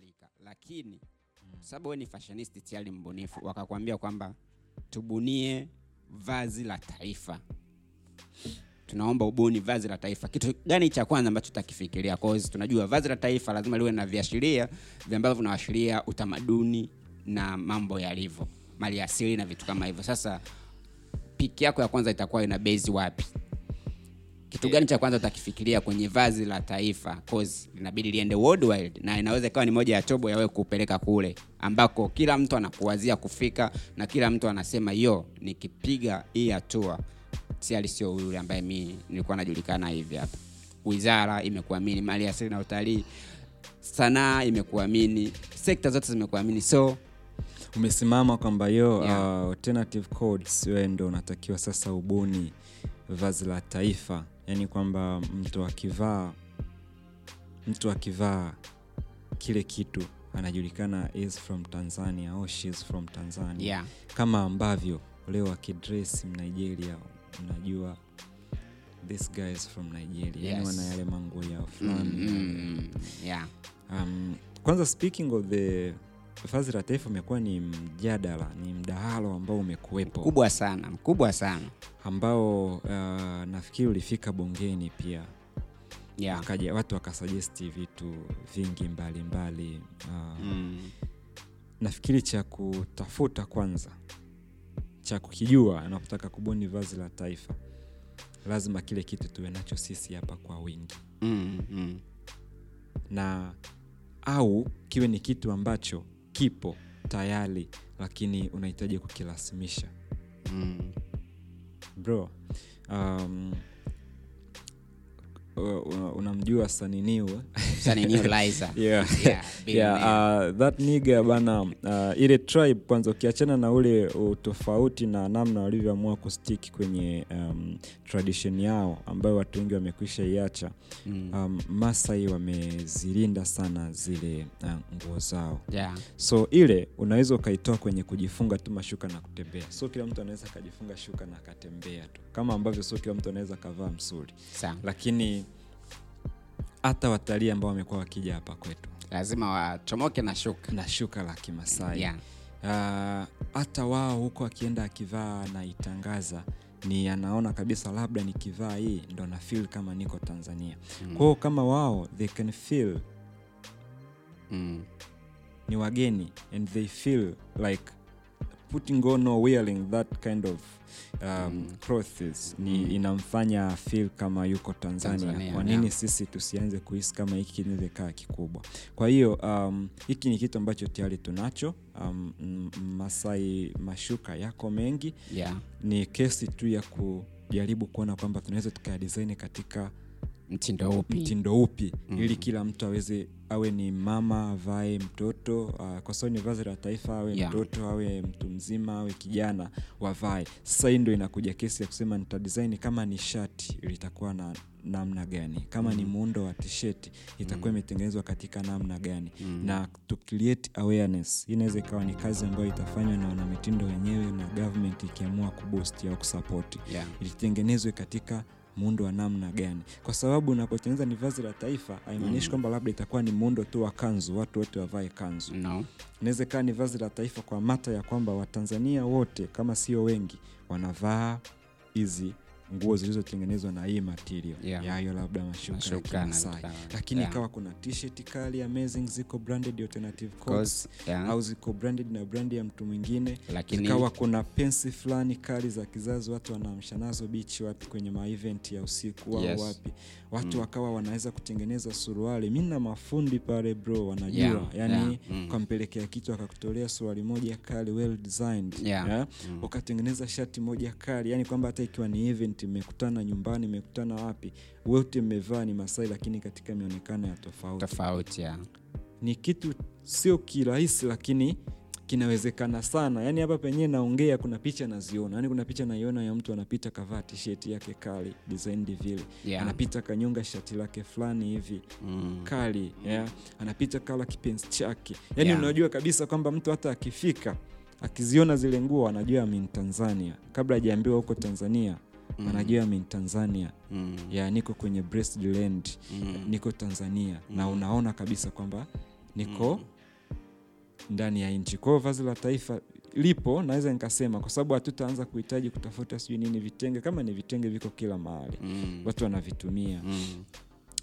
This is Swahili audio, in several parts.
kadhalika. Lakini sababu wewe ni fashionist tayari mbunifu wakakwambia kwamba tubunie vazi la taifa. Tunaomba ubuni vazi la taifa. Kitu gani cha kwanza ambacho tutakifikiria cause tunajua vazi la taifa lazima liwe na viashiria vya ambavyo vinaashiria utamaduni na mambo yalivyo mali asili na vitu kama hivyo. Sasa piki yako ya kwanza itakuwa ina base wapi kitu gani cha kwanza utakifikiria kwenye vazi la taifa? Cause linabidi liende worldwide na inaweza ikawa ni moja ya tobo yawe kupeleka kule ambako kila mtu anakuwazia kufika na kila mtu anasema yo nikipiga hii hatua siali sio yule ambaye mi nilikuwa najulikana hivi hapa. Wizara imekuamini mali asili na utalii sanaa imekuamini sekta zote zimekuamini. So umesimama kwamba yo Yeah. uh, alternative codes wewe ndo unatakiwa sasa ubuni vazi la taifa yaani kwamba mtu akivaa mtu akivaa kile kitu anajulikana is from tanzania or she is from tanzania yeah. kama ambavyo leo akidres nigeria unajua this guy is from nigeria Yes. wana yale manguo yao fulani mm, yeah. um, kwanza speaking of the vazi la taifa umekuwa ni mjadala ni mdahalo ambao umekuwepo mkubwa sana mkubwa sana ambao uh, nafikiri ulifika bungeni pia yeah. Wakaja, watu wakasajesti vitu vingi mbalimbali uh, mm. nafikiri cha kutafuta kwanza cha kukijua anapotaka kubuni vazi la taifa lazima kile kitu tuwe nacho sisi hapa kwa wingi Mm, mm. na au kiwe ni kitu ambacho kipo tayari lakini unahitaji kukilasimisha Mm. bro um, uh, that niga bana uh, ile tribe kwanza ukiachana na ule utofauti na namna walivyoamua kustiki kwenye um, tradition yao ambayo watu wengi wamekwisha iacha Mm. um, masai wamezilinda sana zile uh, nguo zao. Yeah. so ile unaweza ukaitoa kwenye kujifunga tu mashuka na kutembea. So kila mtu anaweza akajifunga shuka na akatembea tu. Kama ambavyo sio kila mtu anaweza akavaa msuri Sawa. lakini hata watalii ambao wamekuwa wakija hapa kwetu lazima wachomoke na shuka na shuka la kimasai yeah. uh, hata wao huko akienda akivaa anaitangaza ni anaona kabisa labda nikivaa hii ndo na feel kama niko tanzania Mm. kwao kama wao they can feel Mm. ni wageni and they feel like putting on or wearing that kind of um, Mm. ni Mm. inamfanya feel kama yuko tanzania, Tanzania, kwa nini yeah. sisi tusianze kuhisi kama hiki kinaweza kaa kikubwa kwa hiyo um, hiki ni kitu ambacho tayari tunacho um, masai mashuka yako mengi Yeah. ni kesi tu ya kujaribu kuona kwamba tunaweza tukayadisaini katika mtindo upi? Mtindo upi? Mm. ili kila mtu aweze awe ni mama avae mtoto uh, kwa sababu ni vazi la taifa awe Yeah. mtoto awe mtu mzima awe kijana wavae. Sasa hii ndo inakuja kesi ya kusema nitadesign kama ni shati litakuwa na namna gani? Kama ni muundo wa tisheti itakuwa imetengenezwa katika namna gani? Mm. na to create awareness. Hii inaweza ikawa ni kazi ambayo itafanywa na wanamitindo wenyewe na government ikiamua kuboost au kusapoti yeah. litengenezwe katika muundo wa namna gani kwa sababu unapotengeneza ni vazi la taifa haimaanishi Mm. kwamba labda itakuwa ni muundo tu wa kanzu watu wote wavae kanzu no. inaweza ikawa ni vazi la taifa kwa mata ya kwamba watanzania wote kama sio wengi wanavaa hizi nguo zilizotengenezwa na hii material Yeah. yayo labda mashuka ya kimasai lakini yeah. ikawa kuna t-shirt kali amazing ziko branded alternative coats yeah. au ziko branded na brandi ya mtu mwingine lakini ikawa kuna pensi fulani kali za kizazi watu wanaamsha nazo bichi wapi kwenye maevent ya usiku au Yes. wapi watu Mm. wakawa wanaweza kutengeneza suruali mi na mafundi pale bro wanajua Yeah, yani yeah, mm. ukampelekea kitu akakutolea suruali moja kali well designed Yeah, yeah? mm. ukatengeneza shati moja kali yani kwamba hata ikiwa ni event mmekutana nyumbani mmekutana wapi wote mmevaa ni masai lakini katika mionekano ya tofauti tofauti yeah. ni kitu sio kirahisi lakini kinawezekana sana yaani hapa penyewe naongea kuna picha naziona yaani kuna picha naiona ya mtu anapita kavaa tisheti yake kali design vile Yeah. anapita kanyonga shati lake fulani hivi Mm. kali yeah. anapita kala kipenzi chake yaani Yeah. unajua kabisa kwamba mtu hata akifika akiziona zile nguo anajua amin tanzania kabla hajaambiwa huko tanzania Mm. anajua amin tanzania Mm. ya niko kwenye breast land Mm. niko tanzania na Mm. unaona kabisa kwamba niko ndani ya nchi kwao vazi la taifa lipo naweza nikasema kwa sababu hatutaanza kuhitaji kutafuta sijui nini vitenge kama ni vitenge viko kila mahali Mm. watu wanavitumia Mm.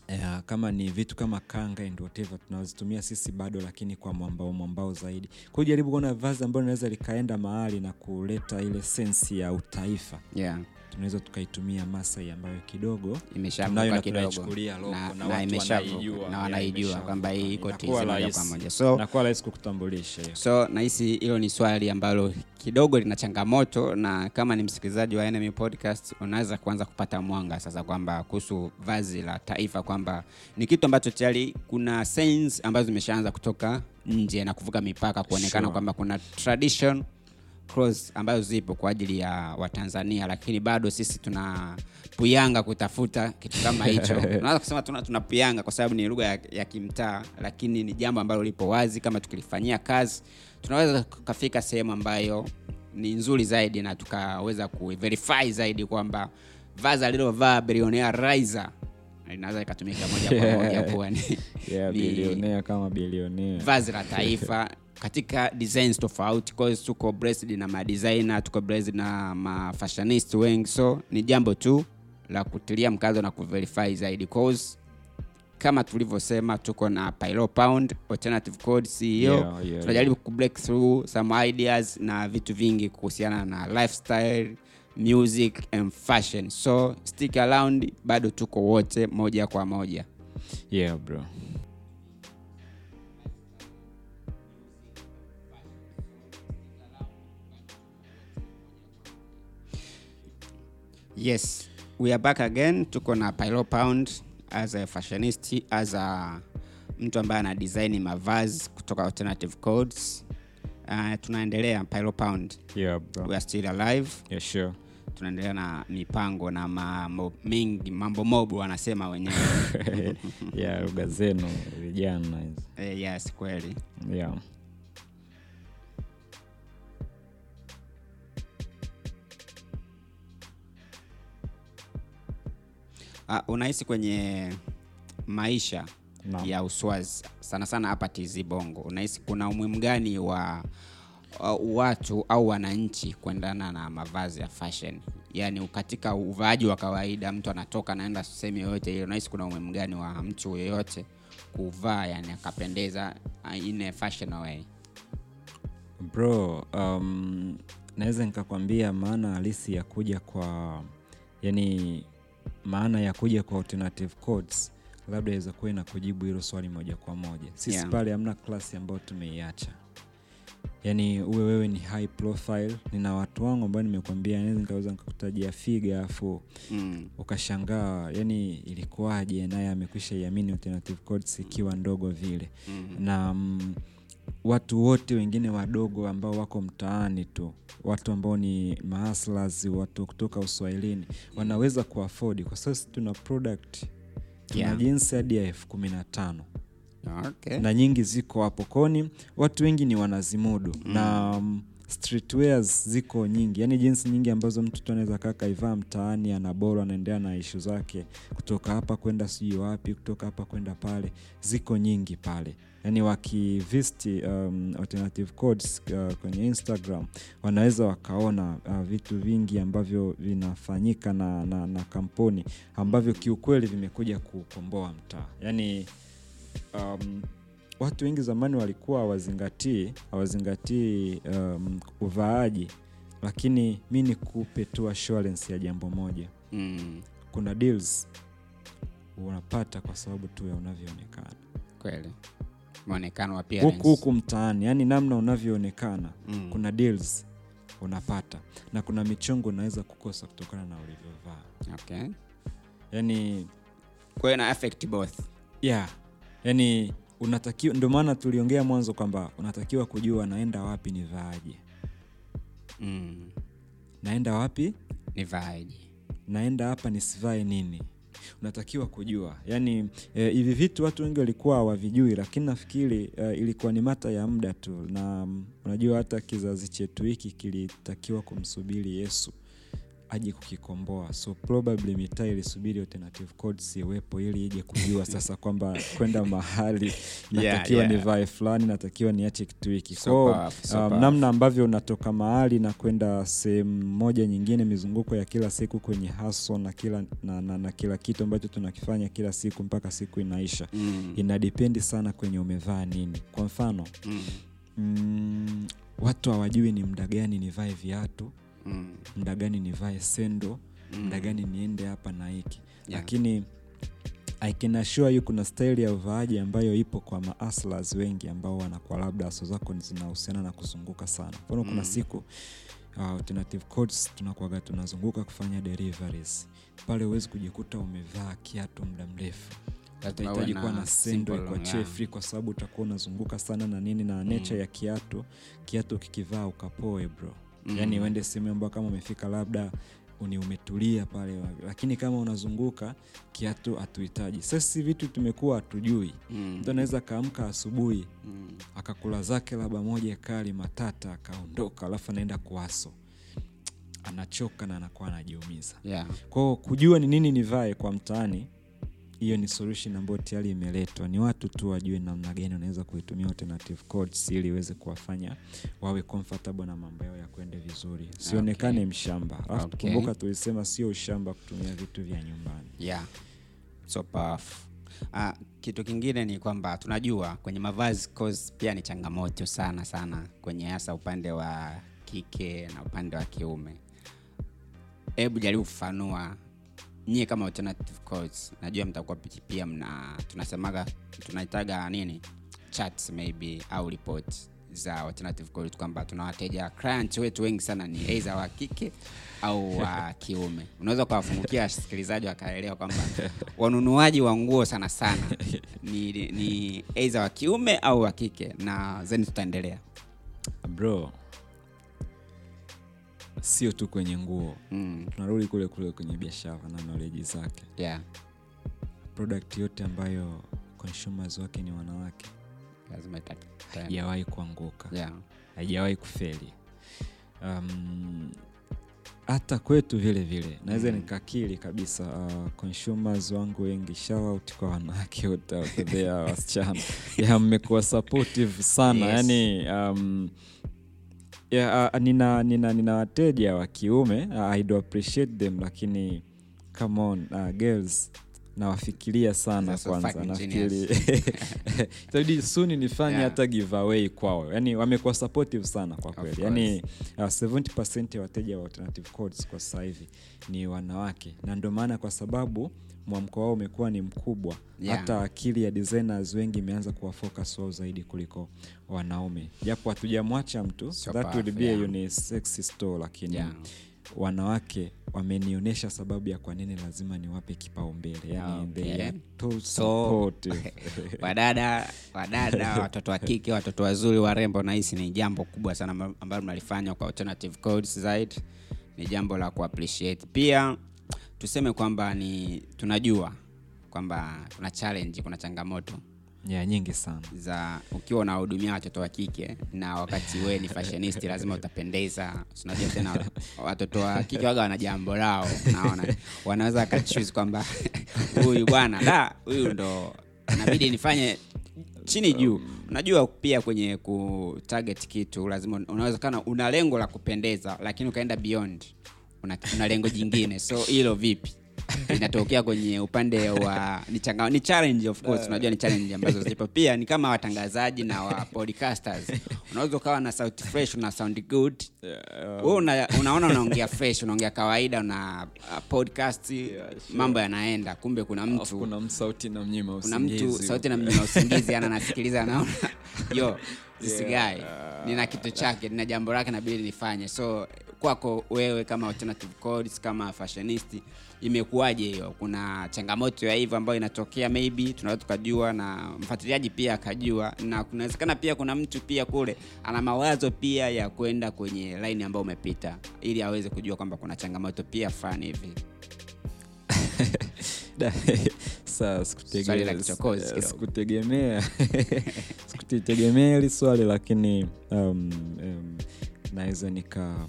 Eh, kama ni vitu kama kanga and whatever tunazitumia sisi bado lakini kwa mwambao mwambao zaidi kwa hiyo jaribu kuona vazi ambalo linaweza likaenda mahali na kuleta ile sensi ya utaifa Yeah. Tunaweza tukaitumia masai ambayo kidogo imeshavuka kidogo. na, na na imeshavuka wanaijua. na wanaijua kwamba hii iko tizi moja kwa moja. So nakuwa rahisi kukutambulisha hiyo. So nahisi hilo ni swali ambalo kidogo lina changamoto na kama ni msikilizaji wa enemy podcast unaweza kuanza kupata mwanga sasa kwamba kuhusu vazi la taifa kwamba ni kitu ambacho tayari kuna signs ambazo zimeshaanza kutoka nje na kuvuka mipaka kuonekana Sure. kwamba kuna tradition cross ambazo zipo kwa ajili ya watanzania lakini bado sisi tuna puyanga kutafuta kitu kama hicho. Unaweza kusema tuna, tuna puyanga kwa sababu ni lugha ya, ya kimtaa lakini ni jambo ambalo lipo wazi. Kama tukilifanyia kazi tunaweza tukafika sehemu ambayo ni nzuri zaidi na tukaweza kuverify zaidi kwamba vazi alilovaa bilionea Raiza linaweza likatumika moja kwa moja kuwa ni, yeah, bilionea kama bilionea vazi la taifa katika designs tofauti. Cause tuko blessed na madesigner tuko blessed na mafashionist wengi. So ni jambo tu la kutilia mkazo na kuverify zaidi. Cause kama tulivyosema tuko na Pyro Pound alternative code CEO Yeah, yeah, tunajaribu ku break through some ideas na vitu vingi kuhusiana na lifestyle music and fashion. So stick around bado tuko wote moja kwa moja. Yeah bro yes. We are back again. Tuko na pilo Pound as a fashionist as a mtu ambaye ana design mavazi kutoka alternative codes. Uh, tunaendelea pilo Pound. Yeah bro. We are still alive. Yeah sure. Tunaendelea na mipango na mambo mengi mambo mobo wanasema wenyewe. Ya lugha zenu vijana eh, yes kweli. Yeah uh, unahisi kwenye maisha no. ya uswazi sana sana hapa TZ Bongo, unahisi kuna umuhimu gani wa uh, watu au wananchi kuendana na mavazi ya fashion, yaani katika uvaaji wa kawaida, mtu anatoka anaenda sehemu yoyote ile, unahisi kuna umuhimu gani wa mtu yoyote kuvaa yani akapendeza uh, in a fashion way? bro um, naweza nikakwambia maana halisi ya kuja kwa yani maana ya kuja kwa alternative codes labda iweza kuwa ina kujibu hilo swali moja kwa moja sisi Yeah. pale hamna klasi ambayo tumeiacha yaani uwe wewe ni high profile nina watu wangu ambao nimekwambia naweza nikaweza nikakutajia figa afu Mm. ukashangaa yani ilikuwaje naye amekwisha iamini alternative codes ikiwa ndogo vile Mm. na mm, watu wote wengine wadogo ambao wako mtaani tu watu ambao ni mahaslas watu kutoka uswahilini wanaweza kuafodi kwa sababu sisi tuna product tuna Yeah. jinsi hadi ya elfu kumi na tano Okay. na nyingi ziko hapo koni watu wengi ni wanazimudu mm. na um, streetwears ziko nyingi yani jinsi nyingi ambazo mtu tu anaweza kaa kaivaa mtaani anaboro anaendelea na ishu zake kutoka hapa kwenda sijui wapi kutoka hapa kwenda pale ziko nyingi pale yani wakivisti um, alternative codes uh, kwenye instagram wanaweza wakaona uh, vitu vingi ambavyo vinafanyika na, na, na kampuni ambavyo kiukweli vimekuja kukomboa mtaa yani um, watu wengi zamani walikuwa hawazingatii hawazingatii um, uvaaji lakini mi nikupe tu assurance ya jambo moja Mm. kuna deals unapata kwa sababu tu ya unavyoonekana Kweli. Muonekano wa huku appearance. huku mtaani yani namna unavyoonekana Mm. kuna deals unapata na kuna michongo unaweza kukosa kutokana na ulivyovaa Okay. yani Kwa hiyo na affect both. yeah yani unatakiwa ndio maana tuliongea mwanzo kwamba unatakiwa kujua naenda wapi nivaaje Mm. naenda wapi Ni vaji. naenda hapa nisivae nini unatakiwa kujua. Yani eh, hivi vitu watu wengi walikuwa hawavijui lakini nafikiri e, ilikuwa ni mata ya muda tu. Na mm, unajua hata kizazi chetu hiki kilitakiwa kumsubiri yesu aje kukikomboa so probably mitaa ilisubiri alternative codes iwepo ili ije kujua sasa kwamba kwenda mahali natakiwa yeah. nivae fulani natakiwa niache kitu hiki So powerful, so um, namna ambavyo unatoka mahali na kwenda sehemu moja nyingine mizunguko ya kila siku kwenye haso na kila, na, na, na kila kitu ambacho tunakifanya kila siku mpaka siku inaisha Mm. inadependi sana kwenye umevaa nini kwa mfano Mm. mm, watu hawajui ni mda gani nivae viatu Mm. mda gani nivae sendo Mm. mda gani niende hapa na hiki Yeah. lakini I can assure you kuna staili ya uvaaji ambayo ipo kwa maaslas wengi ambao wanakuwa labda aso zako zinahusiana na kuzunguka sana mfano kuna Mm. siku uh, alternative codes tunakuaga tunazunguka kufanya deliveries pale huwezi kujikuta umevaa kiatu muda mrefu utahitaji kuwa na sendo ikuachie long kwa sababu utakuwa unazunguka sana na nini na nature ya kiatu kiatu ukikivaa ukapoe bro Mm. yani uende sehemu ambayo kama umefika labda ni umetulia pale lakini kama unazunguka kiatu hatuhitaji sasi vitu tumekuwa hatujui Mm. mtu anaweza akaamka asubuhi Mm. akakula zake labda moja kali matata akaondoka alafu anaenda kuaso anachoka na anakuwa anajiumiza Yeah. kwao kujua ni nini nivae kwa mtaani hiyo ni solution ambayo tayari imeletwa ni watu tu wajue namna gani wanaweza kuitumia alternative codes ili iweze kuwafanya wawe comfortable na mambo yao ya kwende vizuri sionekane mshamba alafu Okay. kumbuka tulisema sio ushamba kutumia vitu vya nyumbani yeah. so powerful. Uh, kitu kingine ni kwamba tunajua kwenye mavazi cause pia ni changamoto sana sana kwenye hasa upande wa kike na upande wa kiume hebu jaribu kufanua nyie kama alternative codes najua mtakuwa pi- pia mna tunasemaga tunahitaga nini? Charts maybe au report za alternative codes kwamba tuna wateja client wetu wengi sana ni aidha wa kike au wa kiume. Unaweza ukawafungukia wasikilizaji wakaelewa kwamba wanunuaji wa nguo sana sana ni, ni aidha wa kiume au wa kike na zeni tutaendelea. Bro sio tu kwenye nguo. Mm, tunarudi kule kule kwenye biashara na noleji zake. Yeah. product yote ambayo consumers wake ni wanawake. Haijawahi kuanguka. Yeah. haijawahi kufeli. Um, hata kwetu vile vile naweza Mm. nikakili kabisa uh, consumers wangu wengi shout kwa wanawake wote wasichana. Ya mmekuwa supportive sana. Yes. yani um, ya, uh, nina, nina, nina wateja wa kiume uh, I do appreciate them lakini come on uh, girls nawafikiria sana so kwanza nafikiri itabidi suni nifanye Yeah. hata giveaway kwao yani wamekuwa supportive sana kwa kweli yani uh, 70 ya wateja wa alternative codes kwa sasa hivi ni wanawake na ndio maana kwa sababu mwamko wao umekuwa ni mkubwa Yeah. hata akili ya designers wengi imeanza kuwafocus wao zaidi kuliko wanaume japo hatujamwacha mtu So that would be yeah. a unisex store lakini Yeah. Wanawake wamenionyesha sababu ya kwa nini lazima niwape kipaumbele. Yani Okay. So, wadada wadada watoto wa kike watoto wazuri warembo nahisi ni jambo kubwa sana ambalo mnalifanya kwa alternative codes zaidi. Ni jambo la kuappreciate. Pia tuseme kwamba ni tunajua kwamba kuna challenge kuna changamoto ya nyingi sana. Za ukiwa unawahudumia watoto wa kike na wakati wewe ni fashionist lazima utapendeza. Unajua tena watoto wa kike waga wana jambo lao naona wanaweza wakachuse kwamba huyu bwana da huyu ndo inabidi nifanye chini juu. Unajua pia kwenye kutarget kitu lazima unawezekana una lengo la kupendeza lakini ukaenda beyond una, una lengo jingine. So hilo vipi inatokea kwenye upande wa ni, changa, ni challenge of course unajua ni challenge ambazo zipo. Pia ni kama watangazaji na wa podcasters. Unaweza ukawa na sauti fresh una sound good. Wewe una, unaona unaongea fresh unaongea kawaida una uh, podcast mambo yanaenda. Kumbe kuna mtu kuna sauti na mnyima kuna mtu sauti na mnyima usingizi ana nasikiliza anaona. Yo zisigae nina kitu chake nina jambo lake nabidi nifanye. So kwako wewe kama alternative codes kama fashionist imekuwaje hiyo? Kuna changamoto ya hivyo ambayo inatokea maybe tunaweza tukajua na mfuatiliaji pia akajua na kunawezekana pia kuna mtu pia kule ana mawazo pia ya kwenda kwenye line ambayo umepita ili aweze kujua kwamba kuna changamoto pia fulani hivi. Sikutegemea. Sikutegemea hili swali lakini um, um, naweza nika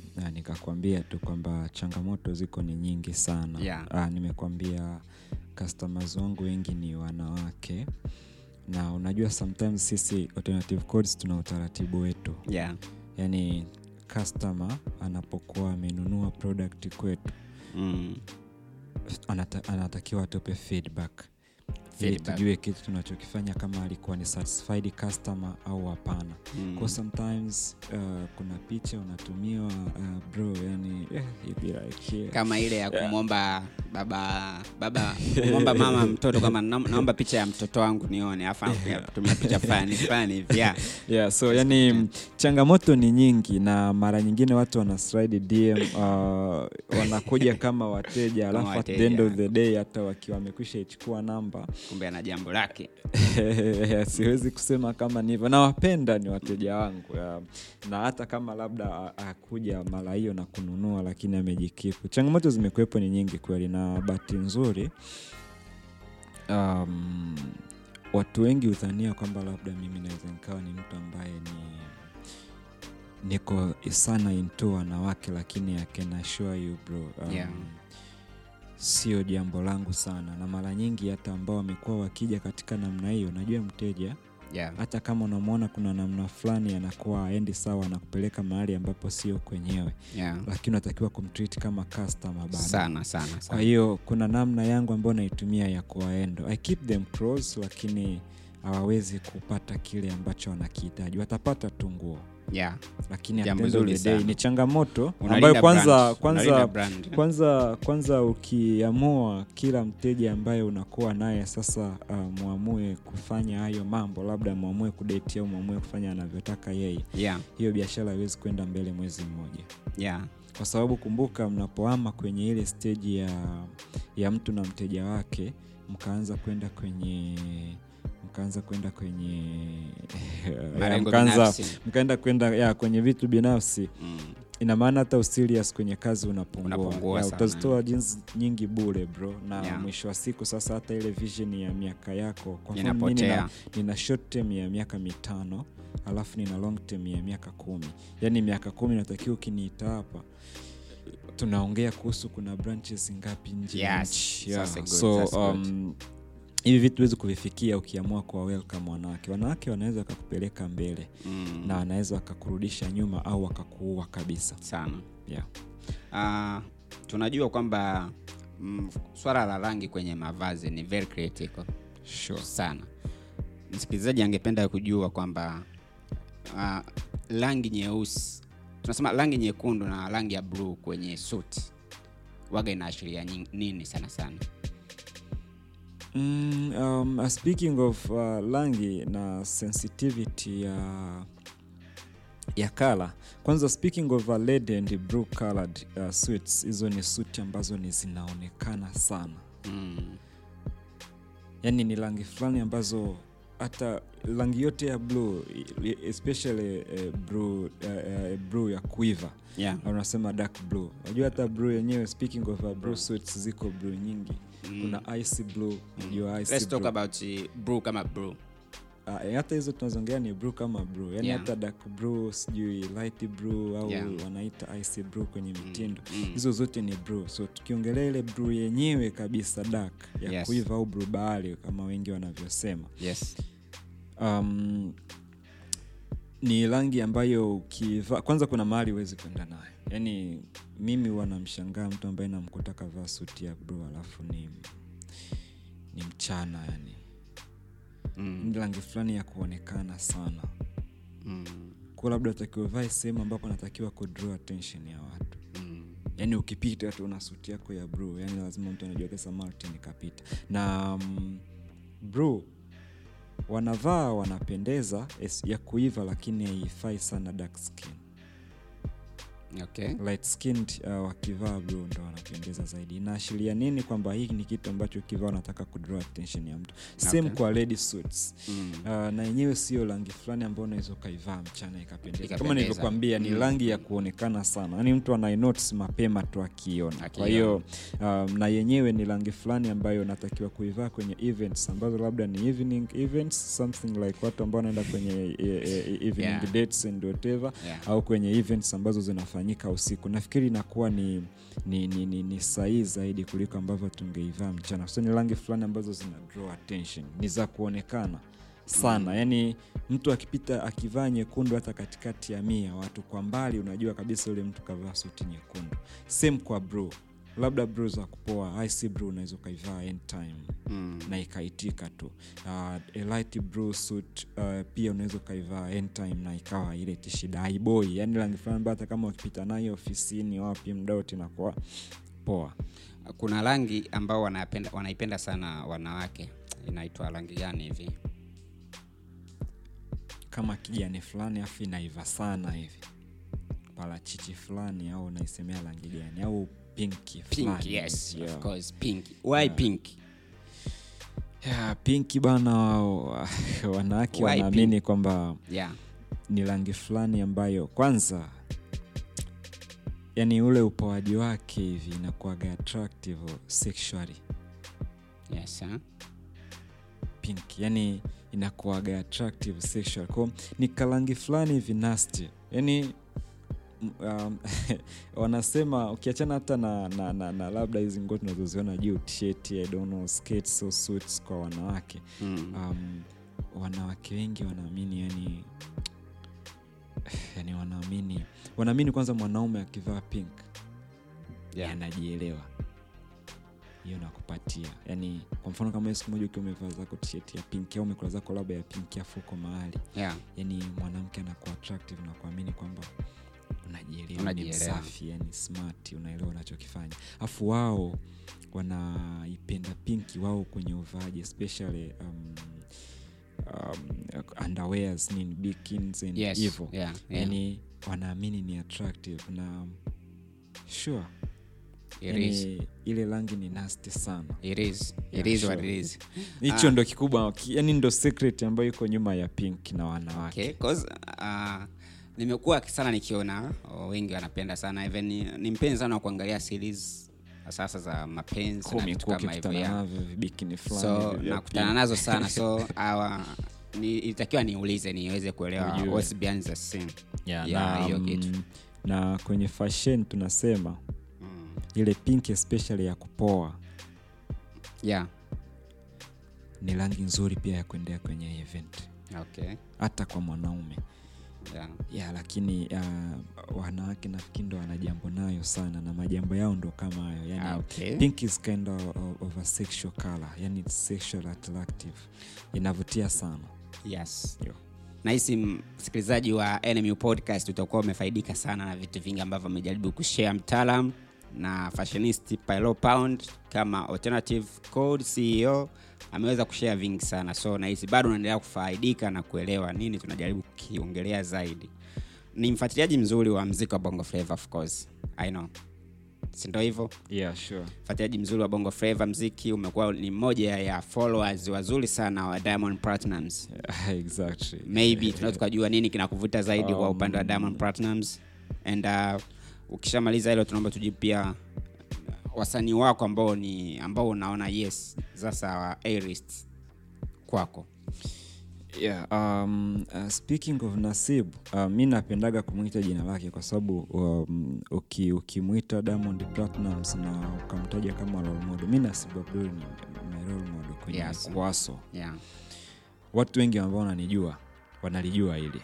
tu kwamba changamoto ziko ni nyingi sana Yeah. ah, nimekwambia customers wangu wengi ni wanawake na unajua sometimes sisi alternative codes tuna utaratibu wetu yeah. yaani customer anapokuwa amenunua product kwetu mm. anata, anatakiwa atupe feedback ili tujue kitu tunachokifanya kama alikuwa ni satisfied customer au hapana Mm. kwa sometimes uh, kuna picha unatumiwa uh, bro yani yeah, like, yeah. kama ile ya kumwomba baba baba kumwomba mama mtoto kama naomba picha ya mtoto wangu nione afu tumia picha fulani fulani hivi yeah. yeah, so yani changamoto ni nyingi na mara nyingine watu wana slide dm uh, wanakuja kama wateja alafu at the end of the day hata wakiwa wamekwisha ichukua namba kumbe ana jambo lake siwezi kusema kama nivyo nawapenda ni wateja wangu ya. na hata kama labda akuja mara hiyo na kununua lakini amejikipu changamoto zimekuwepo ni nyingi kweli na bahati nzuri um, watu wengi hudhania kwamba labda mimi naweza nikawa ni mtu ambaye ni niko sana into wanawake lakini I can assure you bro um, Yeah. Sio jambo langu sana. Na mara nyingi hata ambao wamekuwa wakija katika namna hiyo najua mteja yeah. hata kama unamwona kuna namna fulani anakuwa aendi sawa anakupeleka mahali ambapo sio kwenyewe. Yeah. lakini unatakiwa kumtreat kama customer bado. Sana sana. Kwa hiyo kuna namna yangu ambayo naitumia ya kuwaendo. I keep them close lakini hawawezi kupata kile ambacho wanakihitaji. Watapata tu nguo yeah. lakini at the end of the day ni changamoto Unalinda ambayo kwanza kwanza kwanza kwanza kwanza ukiamua kila mteja ambaye unakuwa naye sasa uh, mwamue kufanya hayo mambo labda mwamue kudeti au mwamue kufanya anavyotaka yeye yeah. hiyo biashara haiwezi kwenda mbele mwezi mmoja yeah. kwa sababu kumbuka mnapoama kwenye ile steji ya, ya mtu na mteja wake mkaanza kwenda kwenye mkaanza kwenda kwenye mkaanza mkaenda kwenda ya kwenye vitu binafsi Mm. ina maana hata userious kwenye kazi unapungua, utazitoa jeans nyingi bure bro na Yeah. mwisho wa siku sasa hata ile vision ya miaka yako kwa mfano nina, nina short term ya miaka mitano alafu nina long term ya miaka kumi yaani miaka kumi natakiwa ukiniita hapa tunaongea kuhusu kuna branches ngapi nje Yes. Yeah. so um, good. Hivi vitu huwezi kuvifikia ukiamua kuwa welcome wanawake wanawake wanaweza wakakupeleka mbele Mm. na wanaweza wakakurudisha nyuma au wakakuua kabisa sana yeah. Uh, tunajua kwamba mm, swala la rangi kwenye mavazi ni very critical sure. sana msikilizaji angependa kujua kwamba uh, rangi nyeusi tunasema rangi nyekundu na rangi ya bluu kwenye suti waga inaashiria nini sana sana Mm, um, uh, speaking of uh, rangi na sensitivity ya ya kala kwanza speaking of a red and blue colored uh, suits hizo ni suti ambazo ni zinaonekana sana. Mm. yaani ni rangi fulani ambazo hata rangi yote ya blue especially uh, blue, uh, uh, blue ya quiver yeah. unasema dark blue unajua hata blue yenyewe speaking of uh, blue suits ziko blue nyingi Mm. kuna icy blue unajua icy Let's talk about uh, blue kama blue Ah, eh, hata hizo tunazongea ni blue kama blue yani Yeah. hata dark blue sijui light blue au Yeah. wanaita icy blue kwenye mitindo mm. hizo zote ni blue so tukiongelea ile blue yenyewe kabisa dark ya Yes. kuiva au blue bahari kama wengi wanavyosema yes um, ni rangi ambayo ukivaa kwanza kuna mahali huwezi kwenda nayo yaani mimi huwa namshangaa mtu ambaye namkuta kavaa suti ya blue alafu ni ni mchana yani mm. ni rangi fulani ya kuonekana sana Mm. kwa labda utakiwa uvae sehemu ambapo anatakiwa kudraw attention ya watu Mm. yaani ukipita tu na suti yako ya bru yani lazima mtu anajua kesa martin kapita na um, bru wanavaa wanapendeza ya kuiva lakini haifai sana dark skin okay. light skinned uh, wakivaa blue ndo wanapendeza zaidi inaashiria nini kwamba hii ni kitu ambacho ukivaa unataka kudraw attention ya mtu same Okay. kwa lady suits mm. uh, na yenyewe sio rangi fulani ambayo unaweza ukaivaa mchana ikapendeza kama nilivyokwambia ni Mm. rangi ya kuonekana sana yaani mtu anainotis mapema tu akiona kwa hiyo um, na yenyewe ni rangi fulani ambayo unatakiwa kuivaa kwenye events ambazo labda ni evening events something like watu ambao wanaenda kwenye e, e, evening Yeah. dates and whatever yeah. au kwenye events ambazo zinafanyika usiku. Nafikiri inakuwa ni ni, ni, ni, ni sahihi zaidi kuliko ambavyo tungeivaa mchana. So ni rangi fulani ambazo zina draw attention. Ni za kuonekana sana. Mm. yani mtu akipita akivaa nyekundu hata katikati ya mia watu kwa mbali unajua kabisa yule mtu kavaa suti nyekundu. Same kwa bro labda bro za kupoa ic bro unaweza ukaivaa time mm. na ikaitika tu. Uh, light blue suit uh, pia unaweza ukaivaa time na ikawa ile tishida haiboi yani rangi fulani ambayo hata kama ukipita nayo ofisini wapi mdaoti nakuwa poa. Kuna rangi ambao wanapenda, wanaipenda sana wanawake. Inaitwa rangi gani hivi? Kama kijani fulani afu inaiva sana hivi. Parachichi fulani au unaisemea rangi gani? Au pinki pink yes hivi, of course pink why pink Yeah, pinki bana wanawake wanaamini kwamba yeah. ni rangi fulani ambayo kwanza yani ule upoaji wake hivi inakuaga attractive sexually. Yes huh? pink yani inakuaga attractive sexual kwao ni karangi fulani hivi nasty. Yani um, wanasema ukiachana hata na, na, na, na labda hizi nguo tunazoziona juu t-shirt, I don't know, skates or suits kwa wanawake. Mm. um, wanawake wengi wanaamini yani yani wanaamini wanaamini kwanza mwanaume akivaa pink yeah. anajielewa. Hiyo nakupatia. Yani kwa mfano kama siku moja ukiwa umevaa zako t-shirt ya pinki au umekula zako labda ya pinki afu uko mahali. Yeah. Yani mwanamke anakuwa attractive na kuamini kwamba unajielewa ni msafi yani smart unaelewa unachokifanya. Afu wao wanaipenda pinki wao kwenye uvaaji especially um, um, underwears nini bikins and yes hivyo yeah yeah. Yani wanaamini ni attractive na sure. Yani, ile rangi ni nasty sana. Hicho Ah. ndo kikubwa yani ndo secret ambayo iko nyuma ya pink na wanawake. Okay cause uh, nimekuwa sana nikiona wengi wanapenda sana. Even ni, ni mpenzi sana wa kuangalia series sasa za mapenzi na vitu kama hivyo so nakutana nazo sana. So awa ni itakiwa niulize niweze kuelewa what's behind the scene. Yeah, Yeah, na, hiyo mm, kitu. na kwenye fashion tunasema mm. ile pink especially ya kupoa. Yeah. Ni rangi nzuri pia ya kuendea kwenye event. Okay. Hata kwa mwanaume yeah. Ya lakini uh, wanawake nafikiri ndo wana jambo nayo sana na majambo yao ndo kama hayo. Yani Ah, okay. pink is kind of, of a sexual color. Yani it's sexual attractive. Inavutia sana. Yes. Yo. nahisi msikilizaji wa NMU podcast utakuwa umefaidika sana na vitu vingi ambavyo amejaribu kushare mtaalam na fashionist Pilo Pound kama alternative code CEO ameweza kushare vingi sana. So nahisi bado unaendelea kufaidika na kuelewa nini tunajaribu kukiongelea zaidi. Ni mfuatiliaji mzuri wa mziki wa bongo flava of course. I know. Sindo hivyo? Yeah sure. Mfuatiliaji mzuri wa bongo flava mziki umekuwa ni mmoja ya followers wazuri sana wa diamond platinums exactly. Maybe tunaweza tukajua nini kinakuvuta zaidi kwa Um, upande wa diamond platinums and uh, ukishamaliza hilo tunaomba tujibu pia wasanii wako ambao ni ambao unaona yes sasa A-list kwako yeah, um, uh, speaking of nasib uh, mi napendaga kumwita jina lake kwa sababu um, uki, ukimwita diamond platinums na ukamtaja kama role mi nasib abdul ni my kwenye Yes. kwaso yeah. watu wengi ambao wananijua wanalijua hili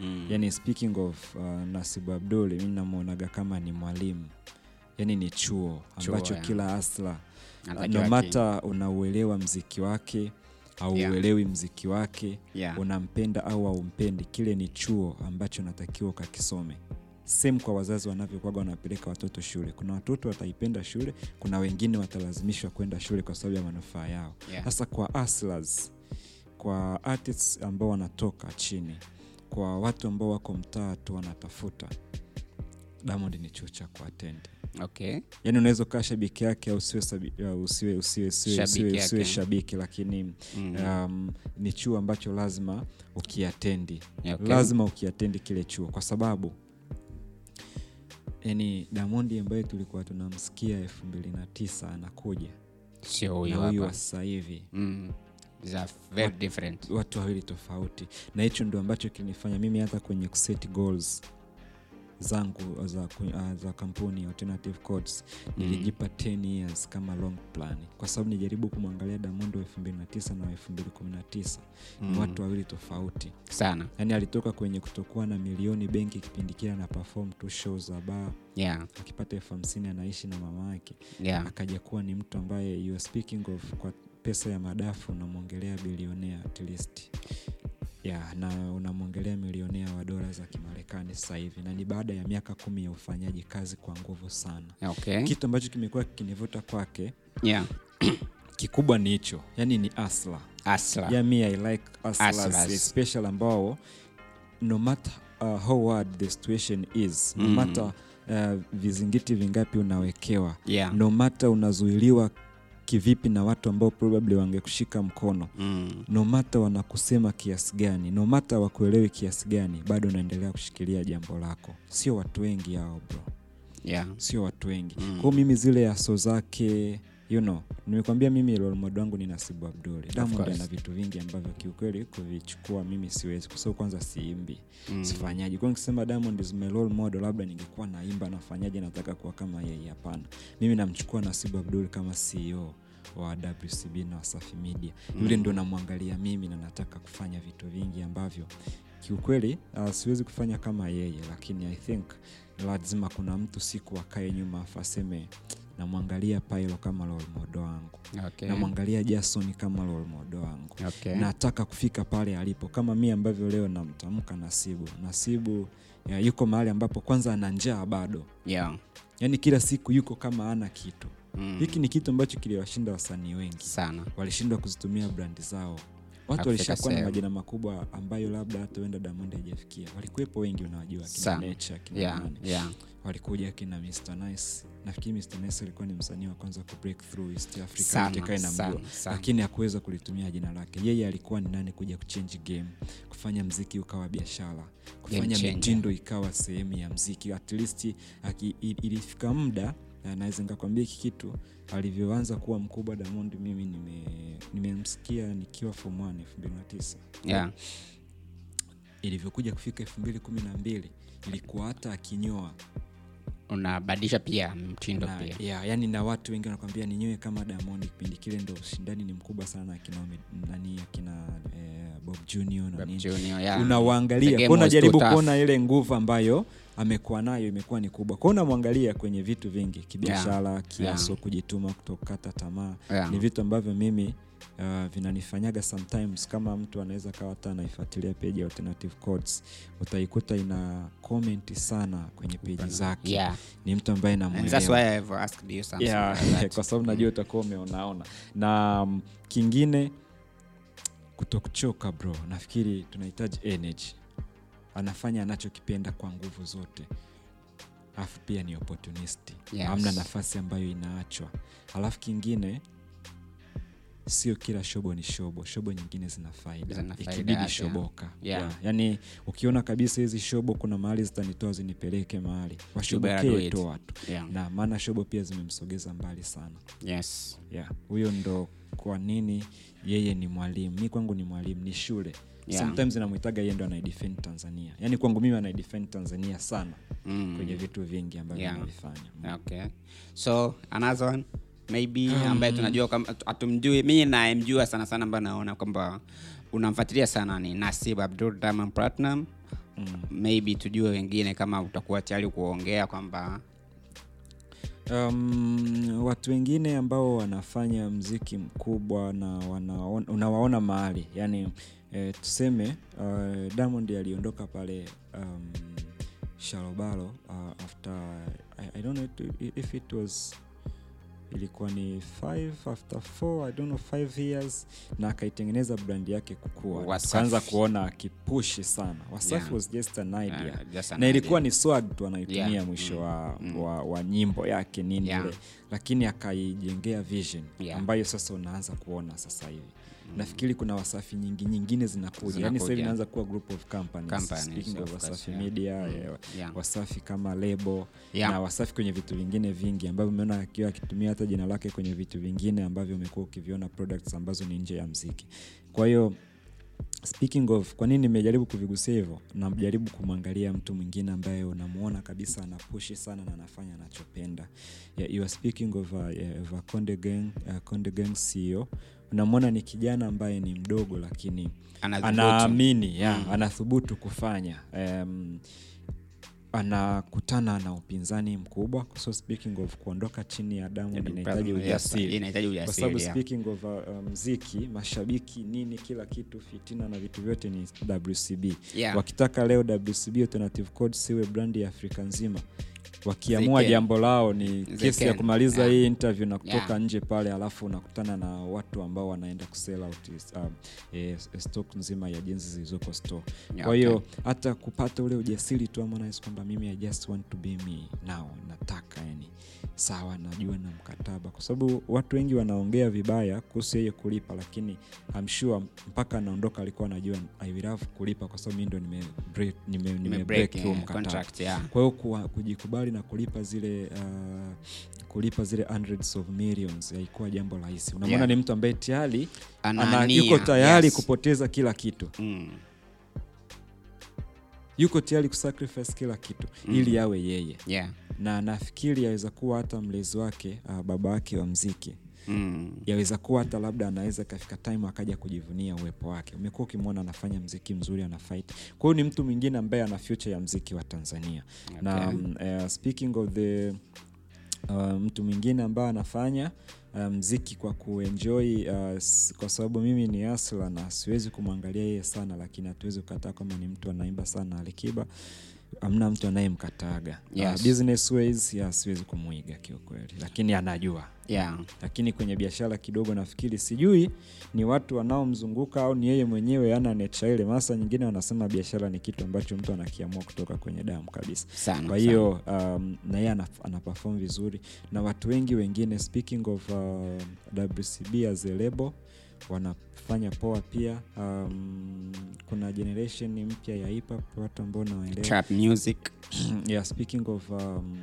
mm. yani speaking of uh, nasibu abdul mi namwonaga kama ni mwalimu yani ni chuo ambacho chuo, kila asla Anatakiwa no ki- mata unauelewa mziki wake auuelewi Yeah. mziki wake yeah. unampenda au aumpendi kile ni chuo ambacho unatakiwa ukakisome sehemu kwa wazazi wanavyokwaga wanapeleka watoto shule kuna watoto wataipenda shule kuna wengine watalazimishwa kwenda shule kwa sababu ya manufaa yao Yeah. kwa aslas kwa artists ambao wanatoka chini kwa watu ambao wako mtaa tu wanatafuta Diamond ni chuo cha kuattend okay. Yani unaweza ukaa shabiki yake au usiwe, usiwe, usiwe, usiwe, Shabiki usiwe, usiwe shabiki lakini Mm. um, ni chuo ambacho lazima ukiatendi. Okay. lazima ukiatendi kile chuo kwa sababu yani damondi ambaye tulikuwa tunamsikia elfu mbili na tisa anakuja. Sio huyu wa sasa hivi. Mm. Watu wawili tofauti. Na hicho ndo ambacho kinifanya mimi hata kwenye kuset goals zangu za, uh, za kampuni alternative codes nilijipa 10 years kama long plan. Kwa sababu nijaribu kumwangalia damondo wa 2009 na wa 2019 ni Mm. watu wawili tofauti. Sana. Yaani alitoka kwenye kutokuwa na milioni benki kipindi kile ana perform tu show za baa yeah. Akipata elfu hamsini anaishi na mama yake. Yeah. Akaja kuwa ni mtu ambaye you are speaking of kwa pesa ya madafu unamwongelea bilionea at least ya na unamwongelea milionea wa dola za kimarekani sasa hivi na ni baada ya miaka kumi ya ufanyaji kazi kwa nguvu sana. Okay. Kitu ambacho kimekuwa kikinivuta kwake yeah. kikubwa ni hicho yani ni asla asla yeah, me I like aslas, aslas. especially ambao no matter uh, how hard the situation is no Mm. matter uh, vizingiti vingapi unawekewa yeah. no matter unazuiliwa kivipi na watu ambao probably wangekushika mkono. Mm. nomata wanakusema kiasi gani nomata wakuelewi kiasi gani bado unaendelea kushikilia jambo lako. Sio watu wengi hao bro. Yeah. Sio watu wengi. Mm. kwao mimi zile aso zake you know nimekwambia mimi role model wangu ni nasibu abduli. Diamond ana vitu vingi ambavyo kiukweli kuvichukua mimi siwezi kwa sababu kwanza siimbi. Mm. sifanyaji. Kwa nikisema diamond is my role model labda ningekuwa naimba nafanyaje nataka kuwa kama yeye? Hapana. Mimi namchukua nasibu abduli kama ceo wa wcb na wasafi media. Yule Mm. ndo namwangalia mimi na nataka kufanya vitu vingi ambavyo kiukweli uh, siwezi kufanya kama yeye lakini i think lazima kuna mtu siku akae nyuma afu aseme namwangalia pailo kama role model wangu. Okay. Namwangalia jason kama role model wangu. Okay. Nataka kufika pale alipo. Kama mi ambavyo leo namtamka nasibu. Nasibu ya, yuko mahali ambapo kwanza ana njaa bado. Yeah. Yaani kila siku yuko kama ana kitu. Mm. hiki ni kitu ambacho kiliwashinda wasanii wengi. Sana. Walishindwa kuzitumia brandi zao watu walishakuwa na majina makubwa ambayo labda hata uenda damond hajafikia walikuwepo wengi unawajua kina nature kina yeah nani. yeah. Walikuja kina Mr. Nice. Nafikiri Mr. Nice alikuwa ni msanii wa kwanza ku break through East Africa sana, sana. lakini hakuweza kulitumia jina lake. Yeye alikuwa ni nani kuja kuchange game kufanya mziki ukawa biashara kufanya mitindo ikawa sehemu ya mziki. At least ilifika muda na naweza nikakwambia hiki kitu alivyoanza kuwa mkubwa Diamond mimi nime- nimemsikia nikiwa form 1 2009 yeah. Ilivyokuja kufika 2012 ilikuwa hata akinyoa. Unabadilisha pia mtindo na, pia. yeah, yani na watu wengi wanakwambia ninyewe kama Diamond kipindi kile ndo ushindani ni mkubwa sana akina nani akina eh, Bob Junior na Bob nini. Junior, yeah. Unawaangalia kwa unajaribu kuona ile nguvu ambayo amekuwa nayo imekuwa ni kubwa. Kwao unamwangalia kwenye vitu vingi kibiashara kiaso Yeah. kujituma kutokata tamaa. Yeah. ni vitu ambavyo mimi uh, vinanifanyaga sometimes. Kama mtu anaweza kawa hata anaifuatilia peji ya alternative codes utaikuta ina comment sana kwenye peji zake. Yeah. Ni mtu ambaye namwelewa yeah, kwa sababu najua utakuwa umeonaona. Na um, kingine kutokuchoka bro. Nafikiri tunahitaji energy anafanya anachokipenda kwa nguvu zote. Alafu pia ni opportunist. Yes. amna nafasi ambayo inaachwa. Alafu kingine sio kila shobo ni shobo. Shobo nyingine zina faida. Ikibidi shoboka. Yeah. Yeah. yaani ukiona kabisa hizi shobo kuna mahali zitanitoa zinipeleke mahali. Washobokee toa tu yeah. Na maana shobo pia zimemsogeza mbali sana. Yes. Yeah. huyo ndo kwa nini yeye ni mwalimu. Mi kwangu ni mwalimu ni shule Yeah. sometimes namwitaga yeye ndo anaidefend tanzania yaani kwangu mimi anaidefend tanzania sana mm. kwenye vitu vingi ambavyo Yeah. anavifanya okay so another one maybe ambaye tunajua hatumjui mi nayemjua sana sana ambayo naona kwamba unamfuatilia sana ni nasib abdul diamond platinum mm. maybe tujue wengine kama utakuwa tayari kuongea kwamba um, watu wengine ambao wanafanya mziki mkubwa na wanaona- unawaona mahali yani eh, tuseme uh, diamond aliondoka pale um, shalobalo uh, after I, i don't know it- if it was ilikuwa ni 5 after 4 I don't know, five years na akaitengeneza brand yake kukua tukaanza kuona akipushi sana wasafi Yeah. was just an idea yeah, just an na ilikuwa idea. ni swag tu anaitumia Yeah. mwisho Mm. wa, Mm. wa, wa nyimbo yake nini Yeah. ile lakini akaijengea vision Yeah. ambayo sasa unaanza kuona sasa hivi nafikiri kuna wasafi nyingi nyingine zinakuja yani Zinakuja. sasa hivi inaanza kuwa group of companies, Companies, Speaking of wasafi yeah. media Mm. eh, Yeah. wasafi kama lebo Yeah. na wasafi kwenye vitu vingine vingi ambavyo umeona akiwa akitumia hata jina lake kwenye vitu vingine ambavyo umekuwa ukiviona products ambazo ni nje ya mziki kwa hiyo speaking of kwa nini nimejaribu kuvigusia hivyo? Najaribu kumwangalia mtu mwingine ambaye unamuona kabisa anapushi sana na anafanya anachopenda. Yeah, you are speaking of, a, of a Konde Gang, uh, Konde Gang CEO unamwona ni kijana ambaye ni mdogo lakini anaamini yeah, Mm. anathubutu kufanya. Um, anakutana na upinzani mkubwa so speaking of kuondoka chini ya damu inahitaji ujasiri. kwa sababu speaking of uh, uh, mziki mashabiki nini kila kitu fitina na vitu vyote ni wcb Yeah. wakitaka leo wcb alternative code siwe brandi ya afrika nzima wakiamua jambo lao ni kesi ya kumaliza Yeah. hii interview na kutoka Yeah. nje pale alafu unakutana na watu ambao wanaenda kusell out um, e, stock nzima ya jinsi zilizoko store Yeah, kwa hiyo okay. hata kupata ule ujasiri tu Harmonize kwamba mimi I just want to be me now nataka yani sawa najua na mkataba kwa sababu watu wengi wanaongea vibaya kuhusu yeye kulipa lakini I'm sure mpaka anaondoka alikuwa anajua I will have kulipa kwa sababu mi ndo nime break, nime, nime break huo eh, mkataba contract, yeah. kwa hiyo kujikubali na kulipa zile uh, kulipa zile hundreds of millions haikuwa jambo rahisi unamwona Yeah. ni mtu ambaye tayari yuko tayari yes. kupoteza kila kitu Mm. Yuko tayari kusacrifice kila kitu Mm. ili awe yeye Yeah. na nafikiri yaweza kuwa hata mlezi wake uh, baba wake wa mziki Mm. yaweza kuwa hata labda anaweza kafika time akaja kujivunia uwepo wake umekuwa ukimwona anafanya mziki mzuri anafaiti kwa hiyo ni mtu mwingine ambaye ana future ya mziki wa tanzania na Okay. um, uh, speaking of the uh, mtu mwingine ambaye anafanya mziki kwa kuenjoy uh, kwa sababu mimi ni asla na siwezi kumwangalia yeye sana lakini hatuwezi kukataa kwamba ni mtu anaimba sana alikiba. Amna mtu anayemkataga. Yes. uh, business ways ya siwezi kumwiga kiukweli lakini anajua Yeah. lakini kwenye biashara kidogo nafikiri sijui ni watu wanaomzunguka au ni yeye mwenyewe ana necha ile masa nyingine wanasema biashara ni kitu ambacho mtu anakiamua kutoka kwenye damu kabisa. Sana, kwa hiyo um, na yeye ana, ana vizuri. Na watu wengi wengine speaking of uh, wcb as a label wanafanya poa pia. Um, kuna generation mpya ya hip hop watu ambao nawaelewa. Trap music. yeah, speaking of um,